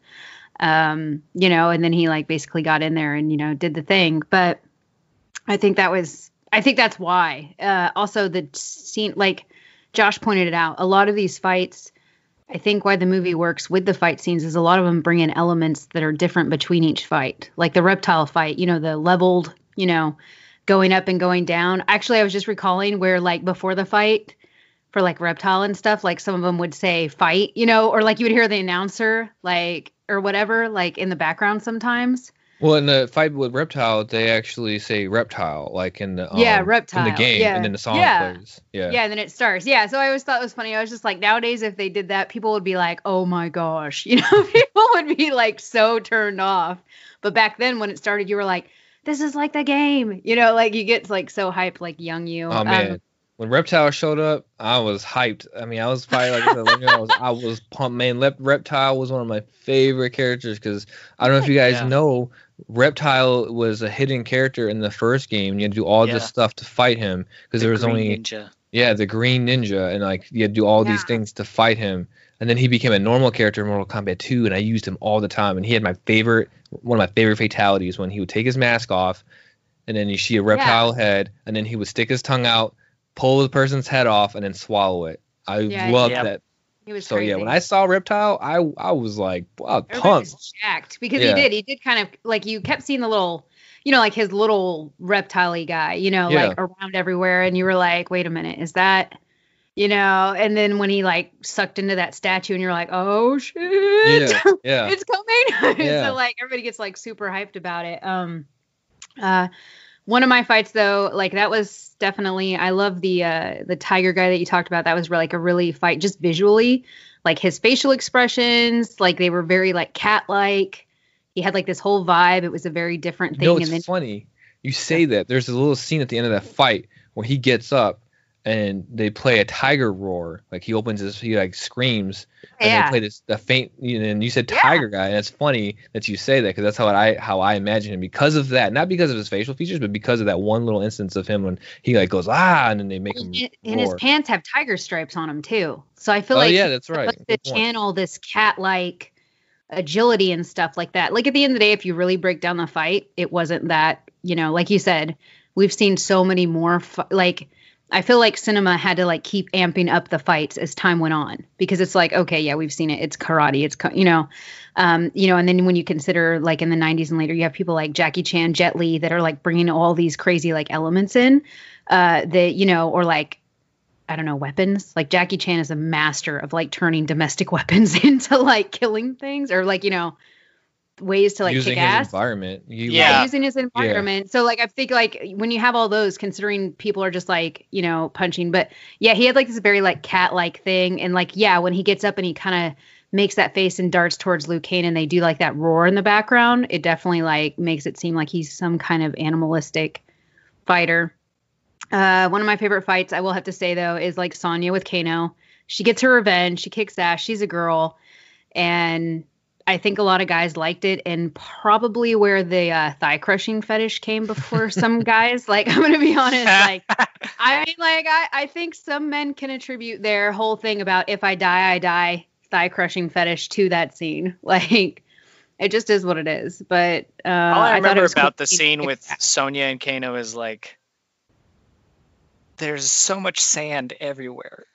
Speaker 2: Um, you know, and then he like basically got in there and, you know, did the thing. But I think that was, I think that's why. Uh, also the scene, like Josh pointed it out, a lot of these fights, I think why the movie works with the fight scenes is a lot of them bring in elements that are different between each fight. Like the reptile fight, you know, the leveled, you know, going up and going down. Actually, I was just recalling where like before the fight for like reptile and stuff, like some of them would say fight, you know, or like you would hear the announcer like or whatever like in the background sometimes.
Speaker 1: Well, in the fight with reptile, they actually say reptile, like in the um,
Speaker 2: Yeah,
Speaker 1: in the game,
Speaker 2: yeah.
Speaker 1: and then the song
Speaker 2: Yeah.
Speaker 1: plays. Yeah.
Speaker 2: Yeah, and then it starts. Yeah, so I always thought it was funny. I was just like, nowadays, if they did that, people would be like, "Oh my gosh," you know, people would be like so turned off. But back then, when it started, you were like, "This is like the game," you know, like you get like so hyped, like young you.
Speaker 1: Oh man,
Speaker 2: Um,
Speaker 1: when Reptile showed up, I was hyped. I mean, I was probably like I said, like, I was I was pumped. Man, Lep- Reptile was one of my favorite characters because I don't know if you guys
Speaker 3: Yeah.
Speaker 1: know, Reptile was a hidden character in the first game. You had to do all
Speaker 3: Yeah.
Speaker 1: this stuff to fight him because
Speaker 3: The
Speaker 1: there was
Speaker 3: Green
Speaker 1: only
Speaker 3: ninja.
Speaker 1: yeah the Green Ninja and like you had to do all these things to fight him. And then he became a normal character in Mortal Kombat 2, and I used him all the time. And he had my favorite, one of my favorite fatalities when he would take his mask off, and then you see a reptile head, and then he would stick his tongue out, pull the person's head off, and then swallow it. I
Speaker 2: Yeah,
Speaker 1: loved
Speaker 3: Yep.
Speaker 1: that.
Speaker 2: he was
Speaker 1: So
Speaker 2: crazy.
Speaker 1: yeah, when I saw reptile, I I was like, wow,
Speaker 2: Everybody
Speaker 1: pumped.
Speaker 2: was jacked because
Speaker 1: Yeah.
Speaker 2: he did. He did kind of like you kept seeing the little, you know, like his little reptile guy, you know,
Speaker 1: Yeah.
Speaker 2: like around everywhere, and you were like, wait a minute, is that? You know, and then when he like sucked into that statue, and you're like, "Oh shit,
Speaker 1: Yeah, yeah.
Speaker 2: it's coming!"
Speaker 1: Yeah.
Speaker 2: so like everybody gets like super hyped about it. Um, uh, One of my fights though, like that was definitely I love the uh the tiger guy that you talked about. That was like a really fight just visually. Like his facial expressions, like they were very like cat like. He had like this whole vibe. It was a very different thing.
Speaker 1: No, it's
Speaker 2: and then
Speaker 1: funny. You say that. There's a little scene at the end of that fight where he gets up and they play a tiger roar. Like he opens his, he like screams, and
Speaker 2: Yeah.
Speaker 1: they play this the faint. You know, and you said
Speaker 2: Yeah.
Speaker 1: tiger guy, and it's funny that you say that because that's how I how I imagine him because of that, not because of his facial features, but because of that one little instance of him when he like goes ah, and then they make him
Speaker 2: and, and his pants have tiger stripes on them too. So I feel
Speaker 1: Oh
Speaker 2: like
Speaker 1: yeah, that's right.
Speaker 2: to channel this cat like agility and stuff like that. Like at the end of the day, if you really break down the fight, it wasn't that, you know, like you said, we've seen so many more like I feel like cinema had to like keep amping up the fights as time went on because it's like okay, yeah, we've seen it. It's karate. It's you know, um, you know, and then when you consider like in the 90s and later, you have people like Jackie Chan, Jet Li that are like bringing all these crazy like elements in, uh, that you know, or like I don't know, weapons. Like Jackie Chan is a master of like turning domestic weapons into like killing things or like, you know, ways to like
Speaker 1: using
Speaker 2: kick
Speaker 1: his
Speaker 2: ass.
Speaker 1: environment. You,
Speaker 2: Yeah,
Speaker 3: Yeah.
Speaker 2: using his environment. So like I think like when you have all those, considering people are just like, you know, punching. But yeah, he had like this very like cat like thing. And like, yeah, when he gets up and he kind of makes that face and darts towards Liu Kang and they do like that roar in the background, it definitely like makes it seem like he's some kind of animalistic fighter. Uh, one of my favorite fights, I will have to say though, is like Sonya with Kano. She gets her revenge. She kicks ass. She's a girl, and I think a lot of guys liked it, and probably where the uh, thigh crushing fetish came before some guys. Like I'm gonna be honest, like I mean, like I, I think some men can attribute their whole thing about if I die, I die thigh crushing fetish to that scene. Like it just is what it is. But uh,
Speaker 3: All I
Speaker 2: thought it
Speaker 3: remember about
Speaker 2: cool
Speaker 3: the scene with
Speaker 2: ass.
Speaker 3: Sonya and Kano is like, there's so much sand everywhere.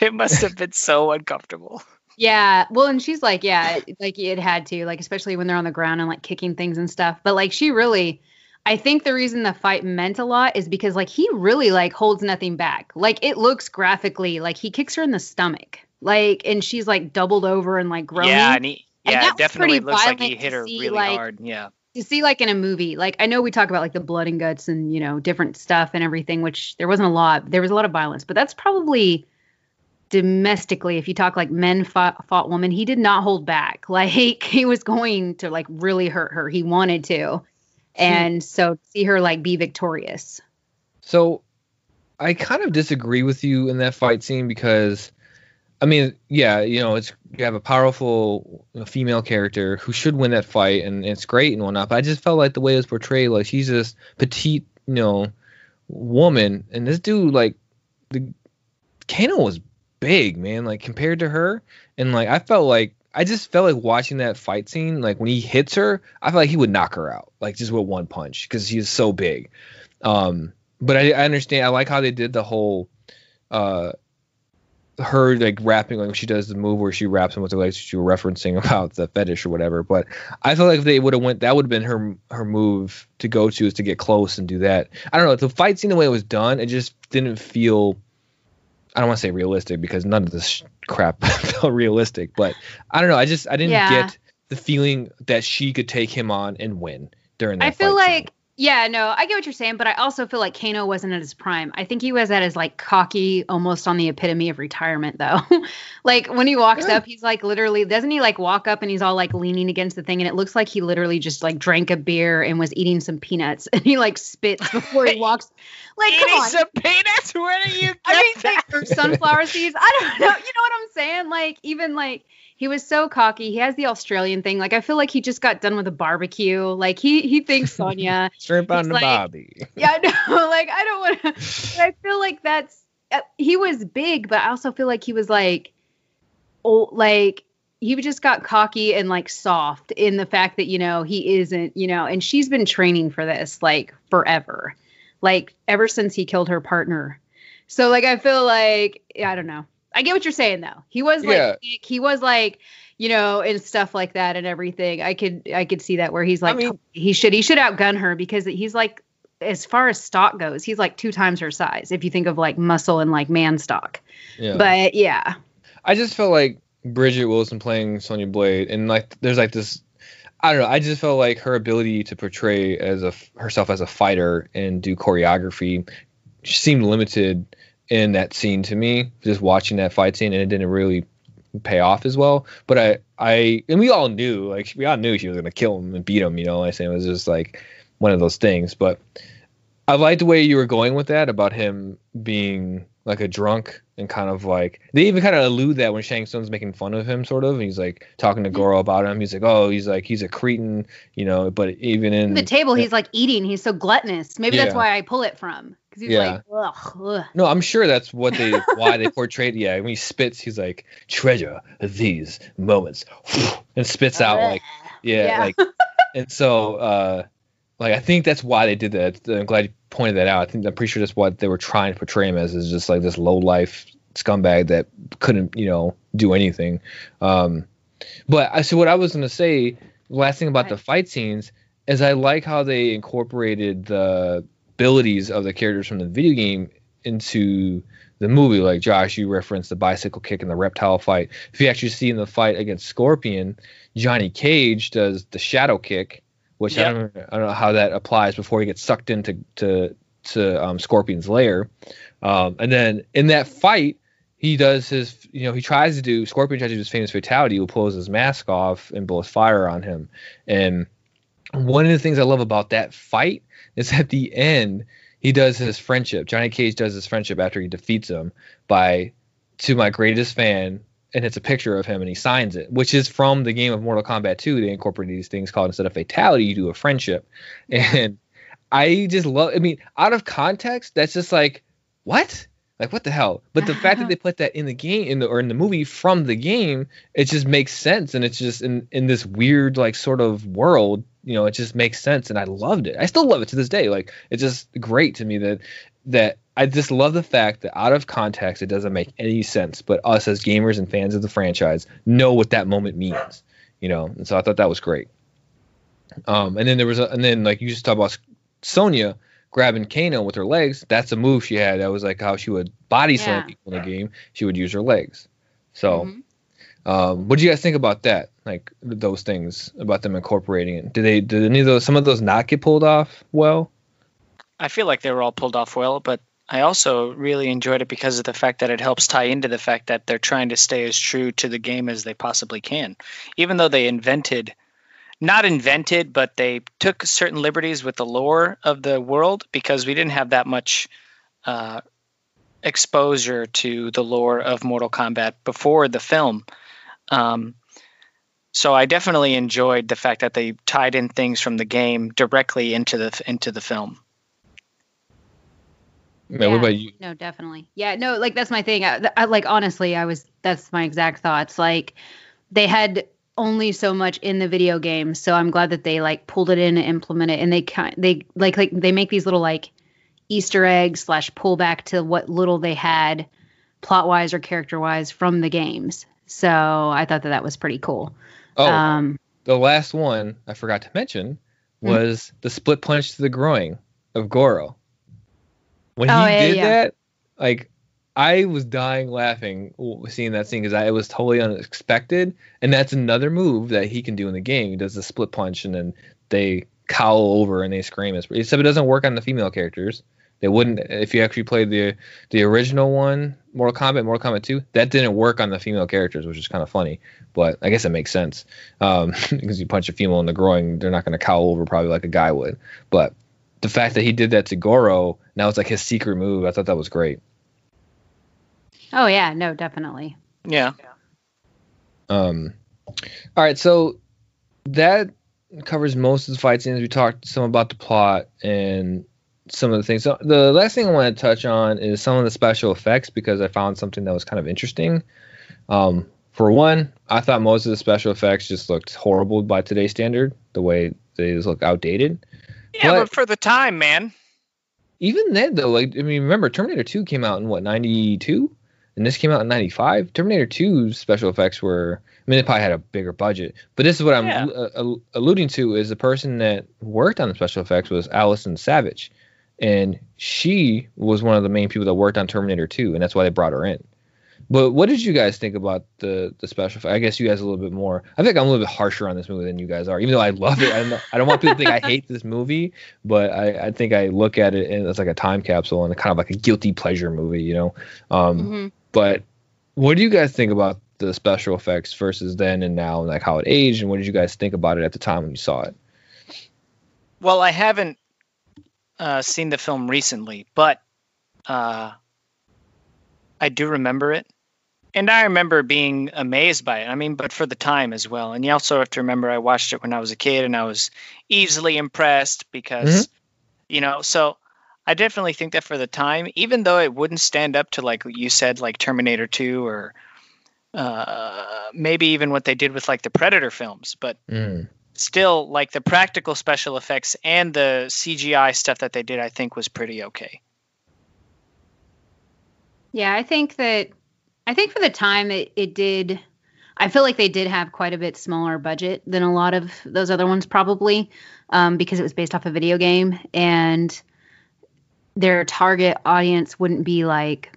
Speaker 3: it must have been so uncomfortable.
Speaker 2: Yeah, well, and she's like, yeah, like it had to, like especially when they're on the ground and like kicking things and stuff. But like she really, I think the reason the fight meant a lot is because like he really like holds nothing back. Like it looks graphically like he kicks her in the stomach, like, and she's like doubled over and like groaning.
Speaker 3: Yeah, and he, yeah, it definitely looks like he hit her
Speaker 2: see,
Speaker 3: really
Speaker 2: like-
Speaker 3: hard. Yeah.
Speaker 2: to see like in a movie like i know we talk about like the blood and guts and you know different stuff and everything which there wasn't a lot there was a lot of violence but that's probably domestically if you talk like men fought, fought women he did not hold back. Like he was going to like really hurt her. He wanted to. Hmm. And so see her like be victorious.
Speaker 1: So I kind of disagree with you in that fight scene because I mean, yeah, you know, it's you have a powerful female character who should win that fight and it's great and whatnot, but I just felt like the way it was portrayed, like she's this petite, you know, woman and this dude like the Kano was big, man, like compared to her. And like I felt like I just felt like watching that fight scene, like when he hits her, I felt like he would knock her out, like just with one punch, because he's so big. Um, but I, I understand. I like how they did the whole, uh, her like rapping, like she does the move where she raps him with the legs. You were referencing about the fetish or whatever. But I feel like if they would have went, that would have been her her move to go to is to get close and do that. I don't know. The fight scene, the way it was done, it just didn't feel. I don't want to say realistic because none of this crap felt realistic. But I don't know. I just I didn't
Speaker 2: Yeah.
Speaker 1: get the feeling that she could take him on and win during that.
Speaker 2: i feel
Speaker 1: fight scene.
Speaker 2: Yeah no i get what you're saying but i also feel like kano wasn't at his prime i think he was at his like cocky almost on the epitome of retirement though like when he walks
Speaker 1: Yeah.
Speaker 2: up he's like literally doesn't he like walk up and he's all like leaning against the thing and it looks like he literally just like drank a beer and was eating some peanuts and he like spits before he walks like come on
Speaker 3: some peanuts? Where do you get
Speaker 2: I mean,
Speaker 3: that?
Speaker 2: like, or sunflower seeds. I don't know. You know what I'm saying? Like, even like he was so cocky. He has the Australian thing. Like, I feel like he just got done with a barbecue. Like, he he thinks Sonia
Speaker 1: shrimp on the
Speaker 2: like-
Speaker 1: bobby.
Speaker 2: yeah, no. Like, I don't want to. I feel like that's. uh, He was big, but I also feel like he was like, oh, like he just got cocky and like soft in the fact that you know he isn't, you know, and she's been training for this like forever, like ever since he killed her partner. So like I feel like I don't know. I get what you're saying though. He was like
Speaker 1: Yeah.
Speaker 2: he was like you know and stuff like that and everything. I could I could see that where he's like
Speaker 1: mean-
Speaker 2: he should he should outgun her because he's like as far as stock goes, he's like two times her size if you think of like muscle and like man stock.
Speaker 1: Yeah.
Speaker 2: But yeah.
Speaker 1: I just felt like Bridgette Wilson playing Sonya Blade, and like there's like this. I don't know. I just felt like her ability to portray as a herself as a fighter and do choreography seemed limited in that scene to me. Just watching that fight scene, and it didn't really pay off as well. But I, I, and we all knew, like we all knew she was gonna kill him and beat him. You know, I say it was just like one of those things. But I liked the way you were going with that about him being like a drunk and kind of like they even kind of allude that when Shang Tsung's making fun of him, sort of. And he's like talking to Goro about him. He's like, oh, he's like he's a cretin, you know. But even in
Speaker 2: the table, he's like eating. He's so gluttonous. Maybe yeah. that's why I pull it from because he's yeah. like, ugh, ugh.
Speaker 1: No, I'm sure that's what they why they portrayed. Yeah, when he spits, he's like treasure these moments and spits out like yeah, yeah. like and so uh like I think that's why they did that. I'm glad you pointed that out. I think I'm pretty sure that's what they were trying to portray him as is just like this low life scumbag that couldn't you know do anything. Um, but I so what I was gonna say. Last thing about right. the fight scenes is I like how they incorporated the abilities of the characters from the video game into the movie. Like Josh, you referenced the bicycle kick and the reptile fight. If you actually see in the fight against Scorpion, Johnny Cage does the shadow kick which yep. I, don't, I don't know how that applies before he gets sucked into to to um, Scorpion's lair. Um, and then in that fight, he does his, you know, he tries to do Scorpion tries to do his famous fatality. He pulls his mask off and blows fire on him. And one of the things I love about that fight is at the end he does his friendship. Johnny Cage does his friendship after he defeats him by to my greatest fan, and it's a picture of him and he signs it, which is from the game of Mortal Kombat 2. They incorporated these things called instead of fatality, you do a friendship. And I just love I mean, out of context, that's just like, what? Like what the hell? But the fact that they put that in the game in the or in the movie from the game, it just makes sense and it's just in in this weird like sort of world, you know, it just makes sense and I loved it. I still love it to this day. Like it's just great to me that that I just love the fact that out of context, it doesn't make any sense. But us as gamers and fans of the franchise know what that moment means, you know. And so I thought that was great. Um, and then there was, a, and then like you just talk about Sonya grabbing Kano with her legs. That's a move she had. That was like how she would body slam yeah. people in the game. She would use her legs. So, mm-hmm. um, what do you guys think about that? Like those things about them incorporating it. Did they? Did any of those? Some of those not get pulled off well?
Speaker 3: I feel like they were all pulled off well, but I also really enjoyed it because of the fact that it helps tie into the fact that they're trying to stay as true to the game as they possibly can. Even though they invented, not invented, but they took certain liberties with the lore of the world because we didn't have that much uh, exposure to the lore of Mortal Kombat before the film. Um, so I definitely enjoyed the fact that they tied in things from the game directly into the into the film.
Speaker 1: Yeah, what about you?
Speaker 2: No, definitely. Yeah, no, like that's my thing. I, I, like honestly, I was that's my exact thoughts. Like they had only so much in the video game, so I'm glad that they like pulled it in and implemented, and they kind they like like they make these little like Easter eggs slash pullback to what little they had plot wise or character wise from the games. So I thought that that was pretty cool.
Speaker 1: Oh, um, the last one I forgot to mention hmm? was mm-hmm. the split punch to the groin of Goro. When oh, he yeah, did yeah. that, like I was dying laughing seeing that scene because it was totally unexpected, and that's another move that he can do in the game. He does the split punch, and then they cowl over and they scream. Except it doesn't work on the female characters. They wouldn't if you actually played the the original one, Mortal Kombat, Mortal Kombat 2. That didn't work on the female characters, which is kind of funny. But I guess it makes sense um, because you punch a female in the groin, they're not going to cowl over probably like a guy would. But the fact that he did that to Goro now it's like his secret move. I thought that was great.
Speaker 2: Oh yeah, no, definitely.
Speaker 3: Yeah.
Speaker 1: Um. All right, so that covers most of the fight scenes. We talked some about the plot and some of the things. So the last thing I want to touch on is some of the special effects because I found something that was kind of interesting. Um, for one, I thought most of the special effects just looked horrible by today's standard. The way they just look outdated.
Speaker 3: Yeah, but, but for the time, man.
Speaker 1: Even then, though, like I mean, remember Terminator 2 came out in what 92, and this came out in 95. Terminator 2's special effects were. I mean, they probably had a bigger budget, but this is what I'm yeah. uh, alluding to is the person that worked on the special effects was Alison Savitch, and she was one of the main people that worked on Terminator 2, and that's why they brought her in. But what did you guys think about the the special? I guess you guys a little bit more. I think I'm a little bit harsher on this movie than you guys are, even though I love it. I, I don't want people to think I hate this movie, but I, I think I look at it as like a time capsule and kind of like a guilty pleasure movie, you know. Um, mm-hmm. But what do you guys think about the special effects versus then and now, and like how it aged, and what did you guys think about it at the time when you saw it?
Speaker 3: Well, I haven't uh, seen the film recently, but uh, I do remember it and I remember being amazed by it. I mean, but for the time as well. And you also have to remember I watched it when I was a kid and I was easily impressed because, mm-hmm. you know, so I definitely think that for the time, even though it wouldn't stand up to like you said, like Terminator 2 or uh, maybe even what they did with like the Predator films, but mm. Still, like the practical special effects and the CGI stuff that they did, I think was pretty okay.
Speaker 2: Yeah, I think that I think for the time it, it did I feel like they did have quite a bit smaller budget than a lot of those other ones probably um, because it was based off a video game and their target audience wouldn't be like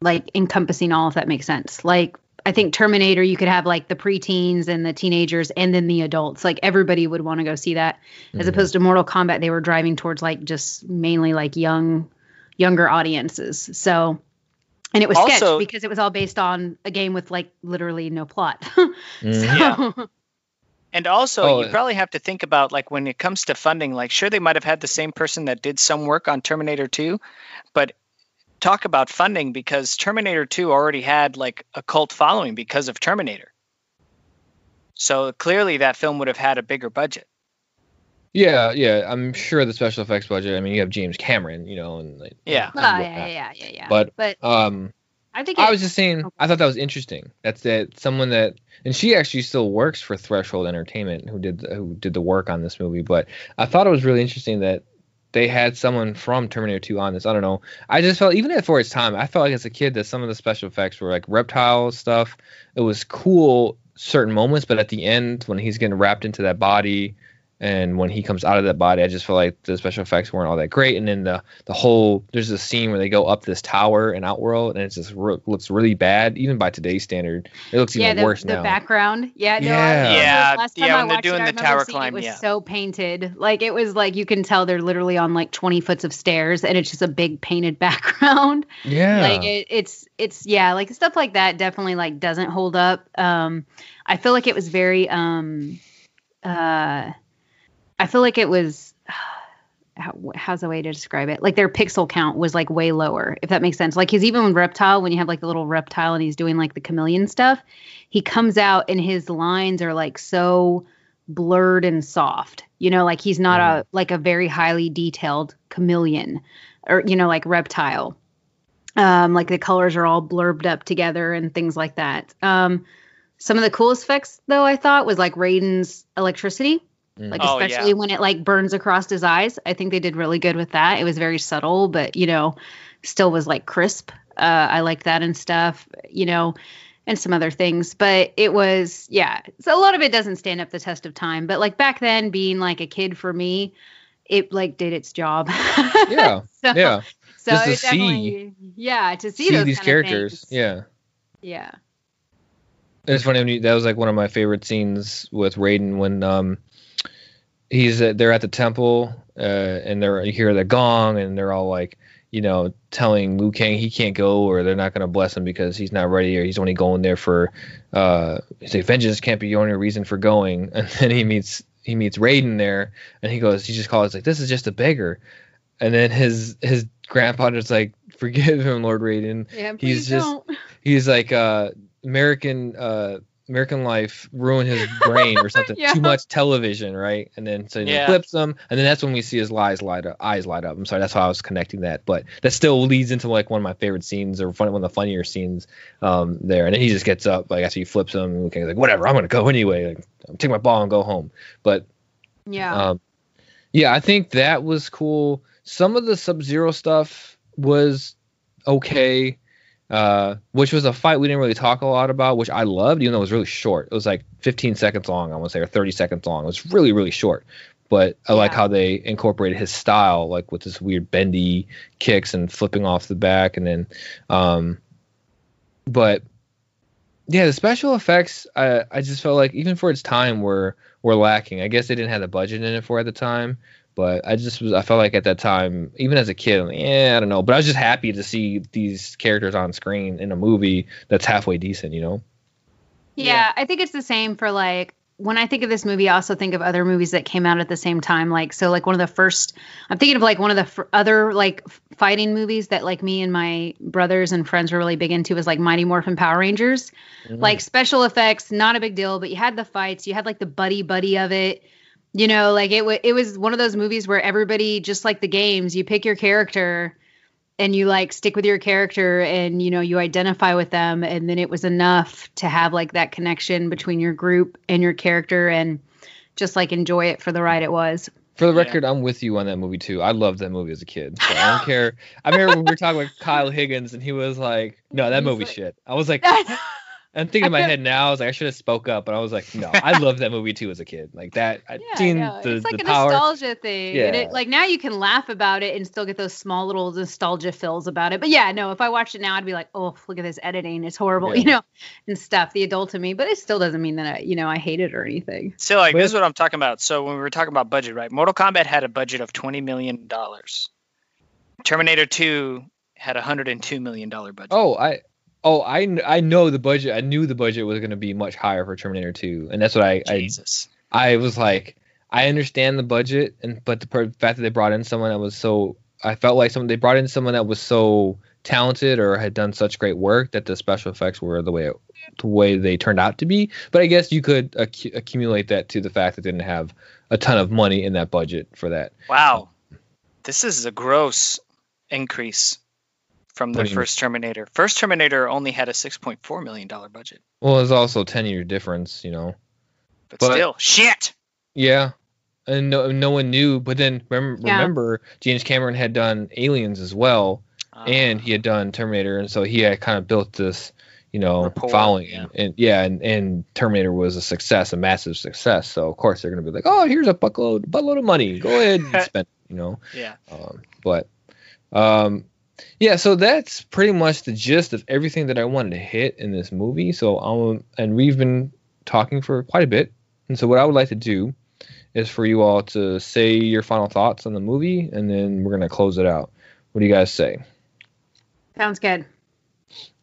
Speaker 2: like encompassing all if that makes sense like I think Terminator, you could have like the preteens and the teenagers and then the adults. Like everybody would want to go see that, mm-hmm. as opposed to Mortal Kombat. They were driving towards like just mainly like young, younger audiences. So and it was also, sketch because it was all based on a game with like literally no plot.
Speaker 3: mm-hmm. yeah. And also, oh, you probably have to think about like when it comes to funding. Like, sure, they might have had the same person that did some work on Terminator 2, but talk about funding because Terminator 2 already had like a cult following because of Terminator. So clearly, that film would have had a bigger budget.
Speaker 1: Yeah, yeah, I'm sure the special effects budget. I mean, you have James Cameron, you know, and like,
Speaker 3: yeah,
Speaker 2: oh, yeah, yeah, yeah, yeah.
Speaker 1: But, but um, I think I was just saying, I thought that was interesting. That's that someone that, and she actually still works for Threshold Entertainment, who did the, who did the work on this movie. But I thought it was really interesting that they had someone from Terminator 2 on this. I don't know. I just felt even at for its time, I felt like as a kid that some of the special effects were like reptile stuff. It was cool certain moments, but at the end when he's getting wrapped into that body and when he comes out of that body, I just feel like the special effects weren't all that great. And then the the whole there's a scene where they go up this tower in Outworld, and it just re- looks really bad, even by today's standard. It looks
Speaker 2: yeah,
Speaker 1: even
Speaker 2: the,
Speaker 1: worse
Speaker 2: the
Speaker 1: now.
Speaker 2: The background, yeah,
Speaker 3: no, yeah, yeah, last time yeah. When I they're doing it, the tower climb,
Speaker 2: it was
Speaker 3: yeah.
Speaker 2: so painted. Like it was like you can tell they're literally on like 20 foot of stairs, and it's just a big painted background.
Speaker 1: Yeah,
Speaker 2: like it, it's it's yeah, like stuff like that definitely like doesn't hold up. Um, I feel like it was very um uh I feel like it was how, how's the way to describe it? Like their pixel count was like way lower, if that makes sense. Like he's even with reptile when you have like the little reptile and he's doing like the chameleon stuff, he comes out and his lines are like so blurred and soft. You know, like he's not mm. a like a very highly detailed chameleon or you know like reptile. Um, like the colors are all blurbed up together and things like that. Um, some of the coolest effects though I thought was like Raiden's electricity. Like oh, especially yeah. when it like burns across his eyes. I think they did really good with that. It was very subtle, but you know, still was like crisp. Uh, I like that and stuff, you know, and some other things. But it was, yeah. So a lot of it doesn't stand up the test of time. But like back then, being like a kid for me, it like did its job.
Speaker 1: yeah. so, yeah.
Speaker 2: So Just to see, yeah, to see,
Speaker 1: see these characters. Yeah.
Speaker 2: Yeah.
Speaker 1: It's funny. That was like one of my favorite scenes with Raiden when um he's uh, they're at the temple uh, and they're you hear the gong and they're all like you know telling Liu Kang he can't go or they're not going to bless him because he's not ready or he's only going there for uh say vengeance can't be your only reason for going. And then he meets he meets Raiden there and he goes he just calls like this is just a beggar. And then his his grandfather's like forgive him Lord Raiden.
Speaker 2: Yeah, he's just don't.
Speaker 1: he's like uh American uh American Life ruin his brain or something. yeah. Too much television, right? And then so he yeah. flips them, and then that's when we see his eyes light up. Eyes light up. I'm sorry, that's how I was connecting that, but that still leads into like one of my favorite scenes or one of the funnier scenes um, there. And then he just gets up like after he flips them, and he's like, "Whatever, I'm gonna go anyway. Like, take my ball and go home." But
Speaker 2: yeah,
Speaker 1: um, yeah, I think that was cool. Some of the Sub Zero stuff was okay uh, which was a fight we didn't really talk a lot about, which I loved, even though it was really short. It was like 15 seconds long, I want to say, or 30 seconds long. It was really, really short. But I yeah. like how they incorporated his style, like with this weird bendy kicks and flipping off the back, and then, um, but yeah, the special effects, I I just felt like even for its time were were lacking. I guess they didn't have the budget in it for at the time, but I just was I felt like at that time, even as a kid, I'm like, yeah, I don't know. But I was just happy to see these characters on screen in a movie that's halfway decent, you know.
Speaker 2: Yeah,
Speaker 3: Yeah.
Speaker 2: I think it's the same for like when I think of this movie, I also think of other movies that came out at the same time. Like, so like one of the first, I'm thinking of like one of the f- other like fighting movies that like me and my brothers and friends were really big into was like Mighty Morphin Power Rangers. Mm. Like special effects, not a big deal, but you had the fights, you had like the buddy buddy of it. You know, like it, w- it was one of those movies where everybody, just like the games, you pick your character and you like stick with your character and you know you identify with them and then it was enough to have like that connection between your group and your character and just like enjoy it for the ride it was
Speaker 1: For the
Speaker 3: Yeah.
Speaker 1: record, I'm with you on that movie too. I loved that movie as a kid. So I don't care. I remember when we were talking with Kyle Higgins, and he was like, "No, that
Speaker 2: He's
Speaker 1: movie's
Speaker 2: like-
Speaker 1: shit." I was like, I'm thinking
Speaker 2: I
Speaker 1: in my head now. I was like, I should have spoke up, but I was like, no, I loved that movie too as a kid. Like that, I
Speaker 2: yeah,
Speaker 1: seen
Speaker 2: yeah.
Speaker 1: the
Speaker 2: it's like
Speaker 1: the
Speaker 2: a
Speaker 1: power.
Speaker 2: nostalgia thing and
Speaker 1: Yeah.
Speaker 2: it, like now you can laugh about it and still get those small little nostalgia fills about it but yeah no if i watched it now i'd be like oh look at this editing it's horrible
Speaker 1: Yeah.
Speaker 2: you know and stuff the adult in me but it still doesn't mean that i you know i hate it or anything
Speaker 3: So like
Speaker 1: But
Speaker 3: this is what I'm talking about. So when we were talking about budget, right? Mortal Kombat had a budget of twenty million dollars. Terminator Two had a hundred and two million dollar budget.
Speaker 1: Oh, I. Oh, I, I know the budget. I knew the budget was going to be much higher for Terminator 2, and that's what I, I
Speaker 3: Jesus.
Speaker 1: I was like, I understand the budget, and but the fact that they brought in someone that was so, I felt like someone they brought in someone that was so talented or had done such great work that the special effects were the way it, the way they turned out to be. But I guess you could accu- accumulate that to the fact that they didn't have a ton of money in that budget for that.
Speaker 3: Wow. This is a gross increase from the
Speaker 1: do you mean?
Speaker 3: first Terminator. First Terminator only had a six point four million dollar budget.
Speaker 1: Well, there's also a ten year difference, you know.
Speaker 3: But,
Speaker 1: But-
Speaker 3: still, shit.
Speaker 1: Yeah. And no, no one knew, but then remember,
Speaker 2: Yeah.
Speaker 1: remember James Cameron had done Aliens as well,
Speaker 3: Uh,
Speaker 1: and he had done Terminator, and so he had kind of built this, you know,
Speaker 3: Rapport,
Speaker 1: following.
Speaker 3: yeah.
Speaker 1: And yeah, and, and Terminator was a success, a massive success. So of course they're gonna be like, oh, here's a buttload, buttload of money. Go ahead and spend, you know.
Speaker 3: yeah.
Speaker 1: Um, but um, yeah, so that's pretty much the gist of everything that I wanted to hit in this movie. So um, and we've been talking for quite a bit, and so what I would like to do is for you all to say your final thoughts on the movie, and then we're gonna close it out. What do you guys say?
Speaker 2: sounds good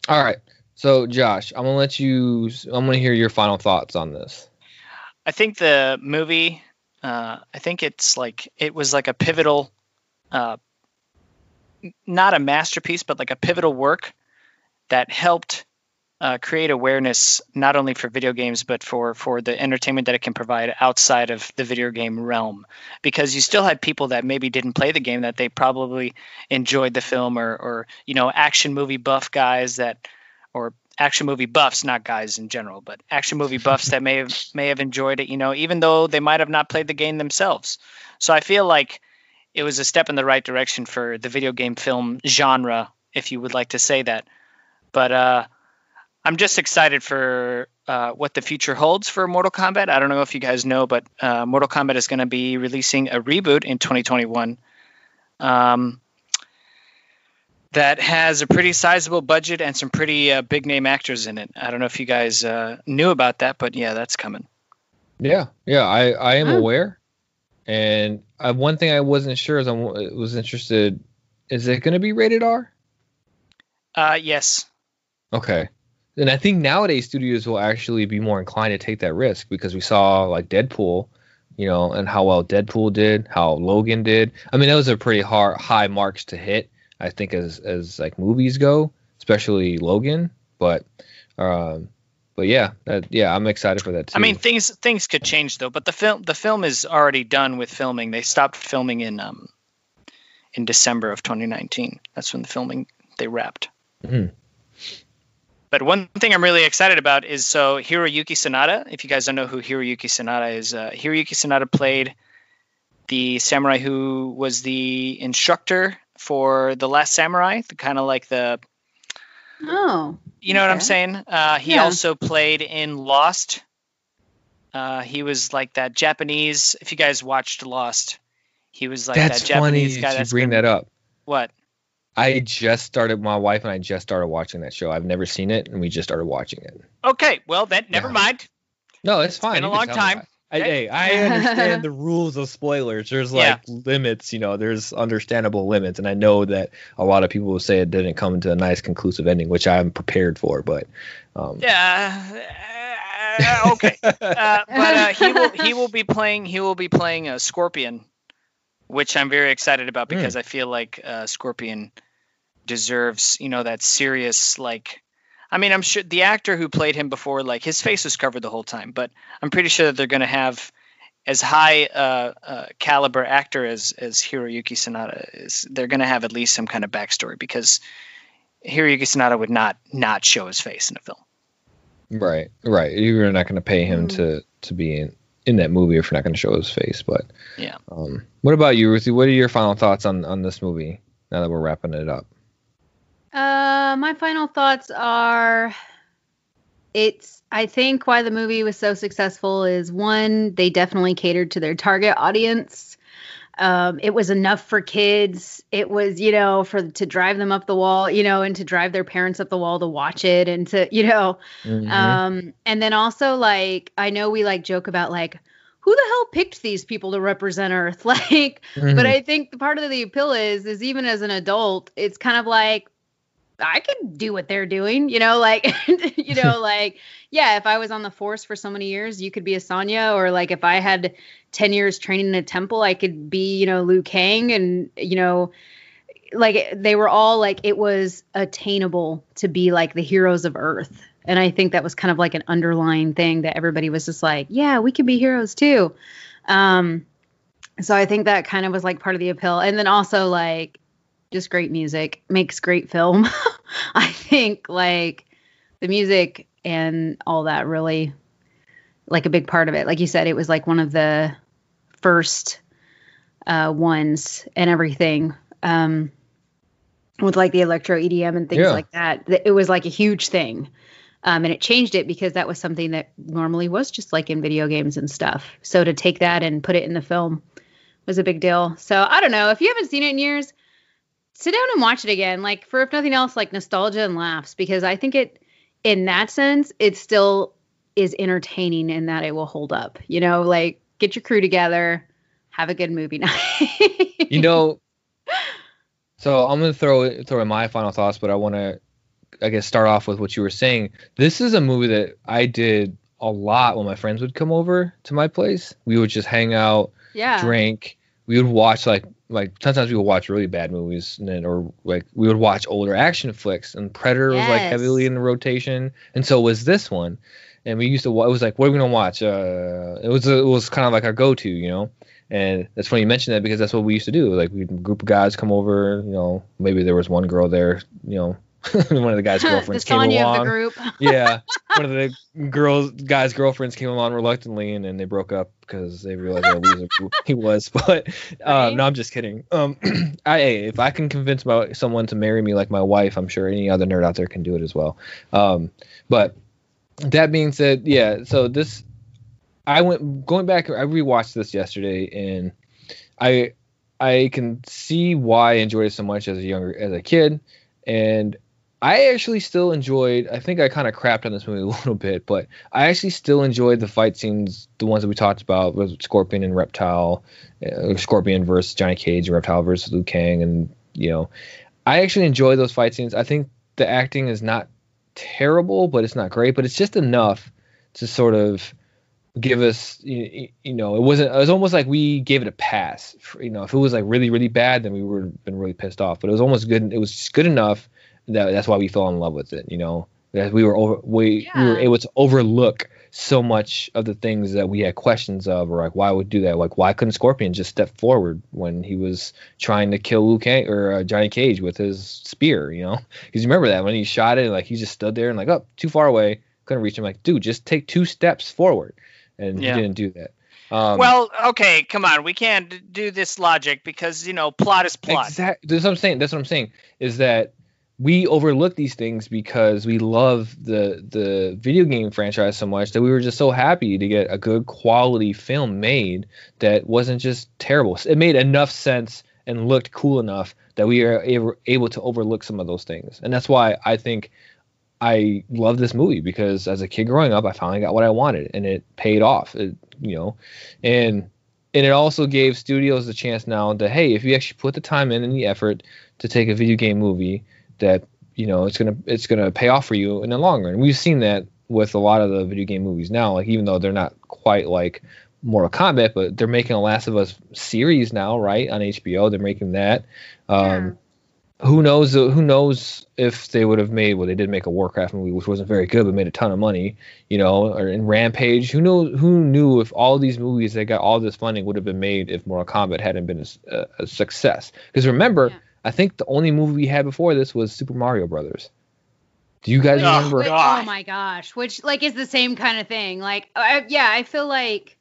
Speaker 1: All right. So Josh, I'm gonna let you. I'm gonna hear your final thoughts on this.
Speaker 3: I think the movie, uh, I think it's like it was like a pivotal, uh, n- not a masterpiece, but like a pivotal work that helped uh, create awareness not only for video games but for for the entertainment that it can provide outside of the video game realm. Because you still had people that maybe didn't play the game that they probably enjoyed the film, or or you know action movie buff guys that or action movie buffs, not guys in general, but action movie buffs that may have may have enjoyed it, you know, even though they might have not played the game themselves. So I feel like it was a step in the right direction for the video game film genre, if you would like to say that. But uh, I'm just excited for uh, what the future holds for Mortal Kombat. I don't know if you guys know, but uh, Mortal Kombat is going to be releasing a reboot in 2021. Um, that has a pretty sizable budget and some pretty uh, big name actors in it. I don't know if you guys uh, knew about that, but yeah, that's coming.
Speaker 1: Yeah, yeah, I I am
Speaker 2: Hmm.
Speaker 1: aware, and uh, one thing I wasn't sure is I was interested. Is it gonna be rated R?
Speaker 3: Uh, yes.
Speaker 1: Okay. And I think nowadays studios will actually be more inclined to take that risk because we saw like Deadpool, you know, and how well Deadpool did, how Logan did. I mean, those are pretty hard, high marks to hit. I think as as like movies go, especially Logan. But, um, but yeah, that, yeah, I'm excited for that too.
Speaker 3: I mean, things things could change though. But the film the film is already done with filming. They stopped filming in um in December of 2019. That's when the filming they wrapped.
Speaker 1: Mhm.
Speaker 3: But one thing I'm really excited about is so Hiroyuki Sanada. If you guys don't know who Hiroyuki Sanada is, uh, Hiroyuki Sanada played the samurai who was the instructor for the Last Samurai, the kind of like the
Speaker 2: oh
Speaker 3: you know what I'm saying? Uh, he
Speaker 2: Yeah.
Speaker 3: also played in Lost. Uh, he was like that Japanese. If you guys watched Lost, he was like
Speaker 1: that's
Speaker 3: that Japanese
Speaker 1: funny
Speaker 3: guy.
Speaker 1: that you
Speaker 3: that's
Speaker 1: bring
Speaker 3: been-
Speaker 1: that up.
Speaker 3: What?
Speaker 1: I just started. My wife and I just started watching that show. I've never seen it, and we just started watching it.
Speaker 3: Okay, well then, never
Speaker 1: Yeah.
Speaker 3: mind.
Speaker 1: No, it's fine.
Speaker 3: been a
Speaker 1: You can
Speaker 3: long time.
Speaker 1: I, hey, I understand the rules of spoilers. There's
Speaker 3: Yeah.
Speaker 1: like limits, you know. There's understandable limits, and I know that a lot of people will say it didn't come to a nice conclusive ending, which I'm prepared for. But um,
Speaker 3: Yeah. uh, okay. Uh, but uh, he will he will be playing he will be playing a Scorpion, which I'm very excited about
Speaker 1: Hmm.
Speaker 3: because I feel like uh, Scorpion deserves you know that serious like. I mean, I'm sure the actor who played him before, like his face was covered the whole time, but I'm pretty sure that they're going to have as high uh, uh, caliber actor as as Hiroyuki Sanada is. They're going to have at least some kind of backstory because Hiroyuki Sanada would not not show his face in a film.
Speaker 1: right, right, you're not going to pay him
Speaker 2: Mm.
Speaker 1: to to be in in that movie if you're not going to show his face. But
Speaker 3: Yeah.
Speaker 1: um, what about you, Ruthie? What are your final thoughts on on this movie? Now that we're wrapping it up.
Speaker 2: Uh, my final thoughts are it's I think why the movie was so successful is one, they definitely catered to their target audience. Um, it was enough for kids. It was, you know, for to drive them up the wall, you know, and to drive their parents up the wall to watch it and to, you know,
Speaker 1: Mhm.
Speaker 2: um, and then also like I know we like joke about like who the hell picked these people to represent Earth? Like but
Speaker 1: Mhm.
Speaker 2: I think the part of the appeal is is even as an adult, it's kind of like I can do what they're doing, you know, like you know, like yeah, if I was on the force for so many years, you could be a Sonya, or like if I had ten years training in a temple, I could be, you know, Liu Kang, and you know, like they were all like it was attainable to be like the heroes of Earth, and I think that was kind of like an underlying thing that everybody was just like, yeah, we can be heroes too. Um, so I think that kind of was like part of the appeal. And then also like just great music makes great film. I think like the music and all that really like a big part of it. Like you said, it was like one of the first uh ones and everything. Um with like the electro EDM and things
Speaker 1: Yeah.
Speaker 2: like that. It was like a huge thing. Um, and it changed it because that was something that normally was just like in video games and stuff. So to take that and put it in the film was a big deal. So I don't know if you haven't seen it in years, sit down and watch it again. Like for if nothing else, like nostalgia and laughs because I think it, in that sense, it still is entertaining in that it will hold up. You know, like get your crew together, have a good movie night.
Speaker 1: you know so i'm gonna throw throw in my final thoughts but i want to i guess start off with what you were saying this is a movie that i did a lot when my friends would come over to my place we would just hang out
Speaker 2: yeah.
Speaker 1: drink we would watch like like sometimes we would watch really bad movies and then or like we would watch older action flicks and predator was like heavily in the rotation and so was this one. And we used to it was like what are we gonna watch? Uh it was it was kind of like our go-to you know? And that's funny you mentioned that because that's what we used to do. Like we a group of guys come over you know maybe there was one girl there you know one of the guys girlfriends came along yeah, one of the girls, guys' girlfriends came along reluctantly, and then they broke up because they realized a loser he was. But
Speaker 2: Right.
Speaker 1: no, I'm just kidding. Um, I if I can convince my, someone to marry me like my wife, I'm sure any other nerd out there can do it as well. Um, but that being said, yeah. So this, I went going back. I rewatched this yesterday, and I I can see why I enjoyed it so much as a younger as a kid, and I actually still enjoyed. I think I kind of crapped on this movie a little bit, but I actually still enjoyed the fight scenes, the ones that we talked about with Scorpion and Reptile, uh, Scorpion versus Johnny Cage, Reptile versus Liu Kang, and you know, I actually enjoy those fight scenes. I think the acting is not terrible, but it's not great, but it's just enough to sort of give us you, you know it wasn't it was almost like we gave it a pass you know if it was like really really bad then we would have been really pissed off but it was almost good it was good enough that that's why we fell in love with it you know that we were over we, we were able to overlook so much of the things that we had questions of or like why would do that like why couldn't scorpion just step forward when he was trying to kill Liu Kang or uh, Johnny Cage with his spear you know because you remember that when he shot it like he just stood there and like oh too far away couldn't reach him like dude just take two steps forward and
Speaker 3: Yeah.
Speaker 1: he didn't do that um,
Speaker 3: well, okay, come on. We can't do this logic because you know plot is plot.
Speaker 1: Exactly. That's what I'm saying. That's what I'm saying. Is that we overlook these things because we love the the video game franchise so much that we were just so happy to get a good quality film made that wasn't just terrible. It made enough sense and looked cool enough that we are able, to overlook some of those things. And that's why I think I love this movie because as a kid growing up, I finally got what I wanted and it paid off. It, you know, and and it also gave studios the chance now that hey, if you actually put the time in and the effort to take a video game movie, that you know it's gonna it's gonna pay off for you in the long run. We've seen that with a lot of the video game movies now. Like even though they're not quite like Mortal Kombat, but they're making a Last of Us series now, right? On HBO, they're making that. Um, yeah. Who knows? Who knows if they would have made? Well, they did make a Warcraft movie, which wasn't very good, but made a ton of money. You know, or in Rampage. Who knows? Who knew if all these movies that got all this funding would have been made if Mortal Kombat hadn't been a, a success? Because remember, yeah. I think the only movie we had before this was Super Mario Brothers. Do you guys oh, remember?
Speaker 2: oh my gosh, which like is the same kind of thing. Like, I, yeah, I feel like.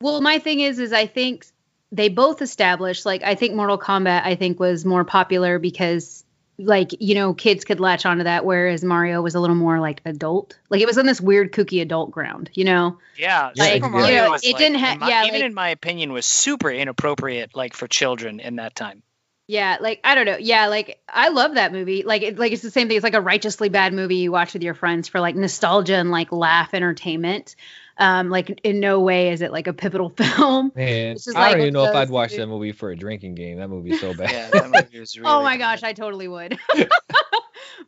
Speaker 2: Well, my thing is, is I think they both established. Like, I think Mortal Kombat, I think was more popular because, like, you know, kids could latch onto that, whereas Mario was a little more like adult. Like, it was on this weird kooky adult ground, you know?
Speaker 3: Yeah,
Speaker 2: like,
Speaker 3: Super
Speaker 2: Mario you know, it like, didn't have. Yeah,
Speaker 3: even
Speaker 2: like,
Speaker 3: in my opinion, was super inappropriate, like for children in that time.
Speaker 2: Yeah, like I don't know. Yeah, like I love that movie. Like it, like it's the same thing. It's like a righteously bad movie you watch with your friends for like nostalgia and like laugh entertainment. Um, like in no way is it like a pivotal film.
Speaker 1: Man, I like don't even know if I'd watch that movie for a drinking game. That movie's so bad.
Speaker 3: yeah, that movie was really
Speaker 2: oh my gosh, I totally would.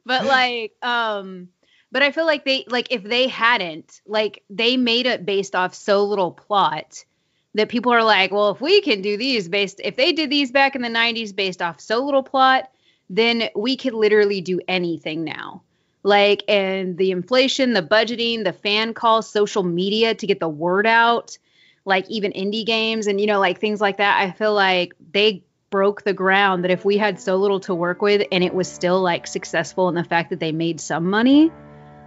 Speaker 2: but like, um, but I feel like they like if they hadn't like they made it based off so little plot that people are like, well, if we can do these based, if they did these back in the 90s based off so little plot, then we could literally do anything now. Like, and the inflation, the budgeting, the fan calls, social media to get the word out, like even indie games and, you know, like things like that. I feel like they broke the ground that if we had so little to work with and it was still like successful in the fact that they made some money,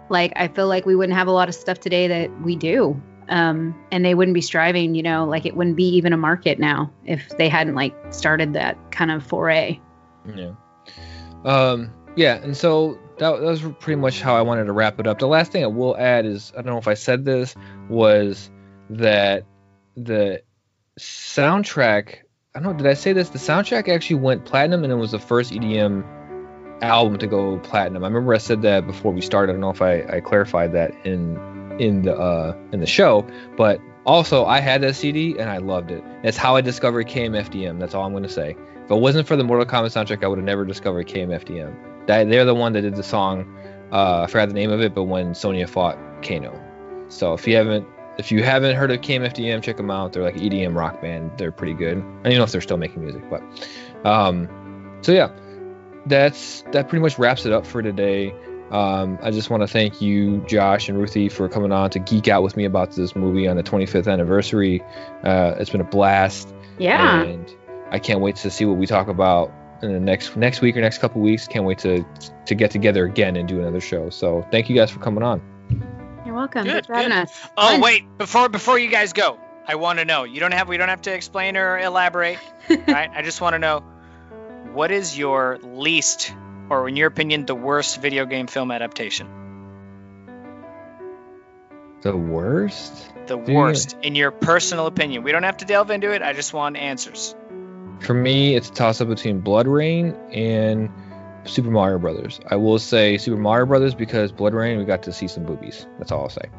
Speaker 2: like I feel like we wouldn't have a lot of stuff today that we do um, and they wouldn't be striving you know like it wouldn't be even a market now if they hadn't like started that kind of foray.
Speaker 1: Yeah. Um yeah and so that, that was pretty much how i wanted to wrap it up. The last thing i will add is i don't know if i said this was that the soundtrack i don't know did i say this? The soundtrack actually went platinum and it was the first edm album to go platinum. I remember i said that before we started. I don't know if i, I clarified that in in the uh, in the show, but also I had that CD and I loved it. That's how I discovered KMFDM. That's all I'm going to say. If it wasn't for the Mortal Kombat soundtrack, I would have never discovered KMFDM. That, they're the one that did the song. Uh, I forgot the name of it, but when Sonya fought Kano. So if you haven't if you haven't heard of KMFDM, check them out. They're like EDM rock band. They're pretty good. I don't know if they're still making music, but um, so yeah, that's that pretty much wraps it up for today. Um, I just want to thank you, Josh and Ruthie, for coming on to geek out with me about this movie on the 25th anniversary. Uh, it's been a blast.
Speaker 2: Yeah.
Speaker 1: And I can't wait to see what we talk about in the next next week or next couple weeks. Can't wait to to get together again and do another show. So thank you guys for coming on.
Speaker 2: You're welcome. Good, for having us.
Speaker 3: Oh Fun. wait, before before you guys go, I want to know. You don't have we don't have to explain or elaborate. right? I just want to know what is your least or in your opinion, the worst video game film adaptation?
Speaker 1: The worst?
Speaker 3: The worst, in your personal opinion. We don't have to delve into it. I just want answers.
Speaker 1: For me, it's a toss up between BloodRayne and Super Mario Brothers. I will say Super Mario Brothers because BloodRayne, we got to see some boobies. That's all I'll say.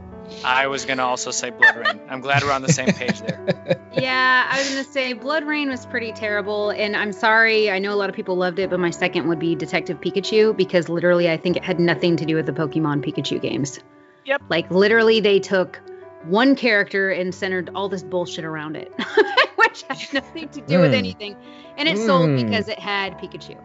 Speaker 3: I was gonna also say BloodRayne. I'm glad we're on the same page there.
Speaker 2: Yeah, I was gonna say BloodRayne was pretty terrible, and I'm sorry. I know a lot of people loved it, but my second would be Detective Pikachu because literally I think it had nothing to do with the Pokemon Pikachu games.
Speaker 3: Yep.
Speaker 2: Like literally, they took one character and centered all this bullshit around it, which had nothing to do mm. with hmm. anything, and it mm. sold hmm. because it had Pikachu.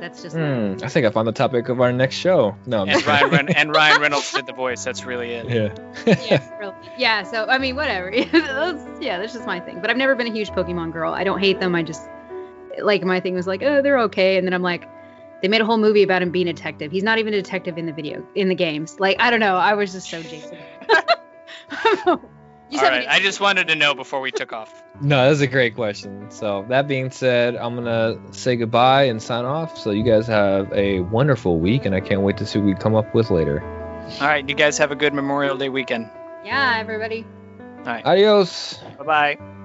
Speaker 2: That's just.
Speaker 1: Mm, I think I found the topic of our next show. No.
Speaker 3: And Ryan, Ren- and Ryan Reynolds did the voice. That's really it.
Speaker 1: Yeah.
Speaker 2: yeah. Really. Yeah. So I mean, whatever. that's, yeah, that's just my thing. But I've never been a huge Pokemon girl. I don't hate them. I just like my thing was like, oh, they're okay, and then I'm like, they made a whole movie about him being a detective. He's not even a detective in the video in the games. Like I don't know. I was just so Jason.
Speaker 3: You All right. I just wanted to know before we took off.
Speaker 1: No, that's a great question. So that being said, I'm gonna say goodbye and sign off. So you guys have a wonderful week, and I can't wait to see what we come up with later.
Speaker 3: All right. You guys have a good Memorial Day weekend.
Speaker 2: Yeah, everybody.
Speaker 3: All right.
Speaker 1: Adios.
Speaker 3: Bye bye.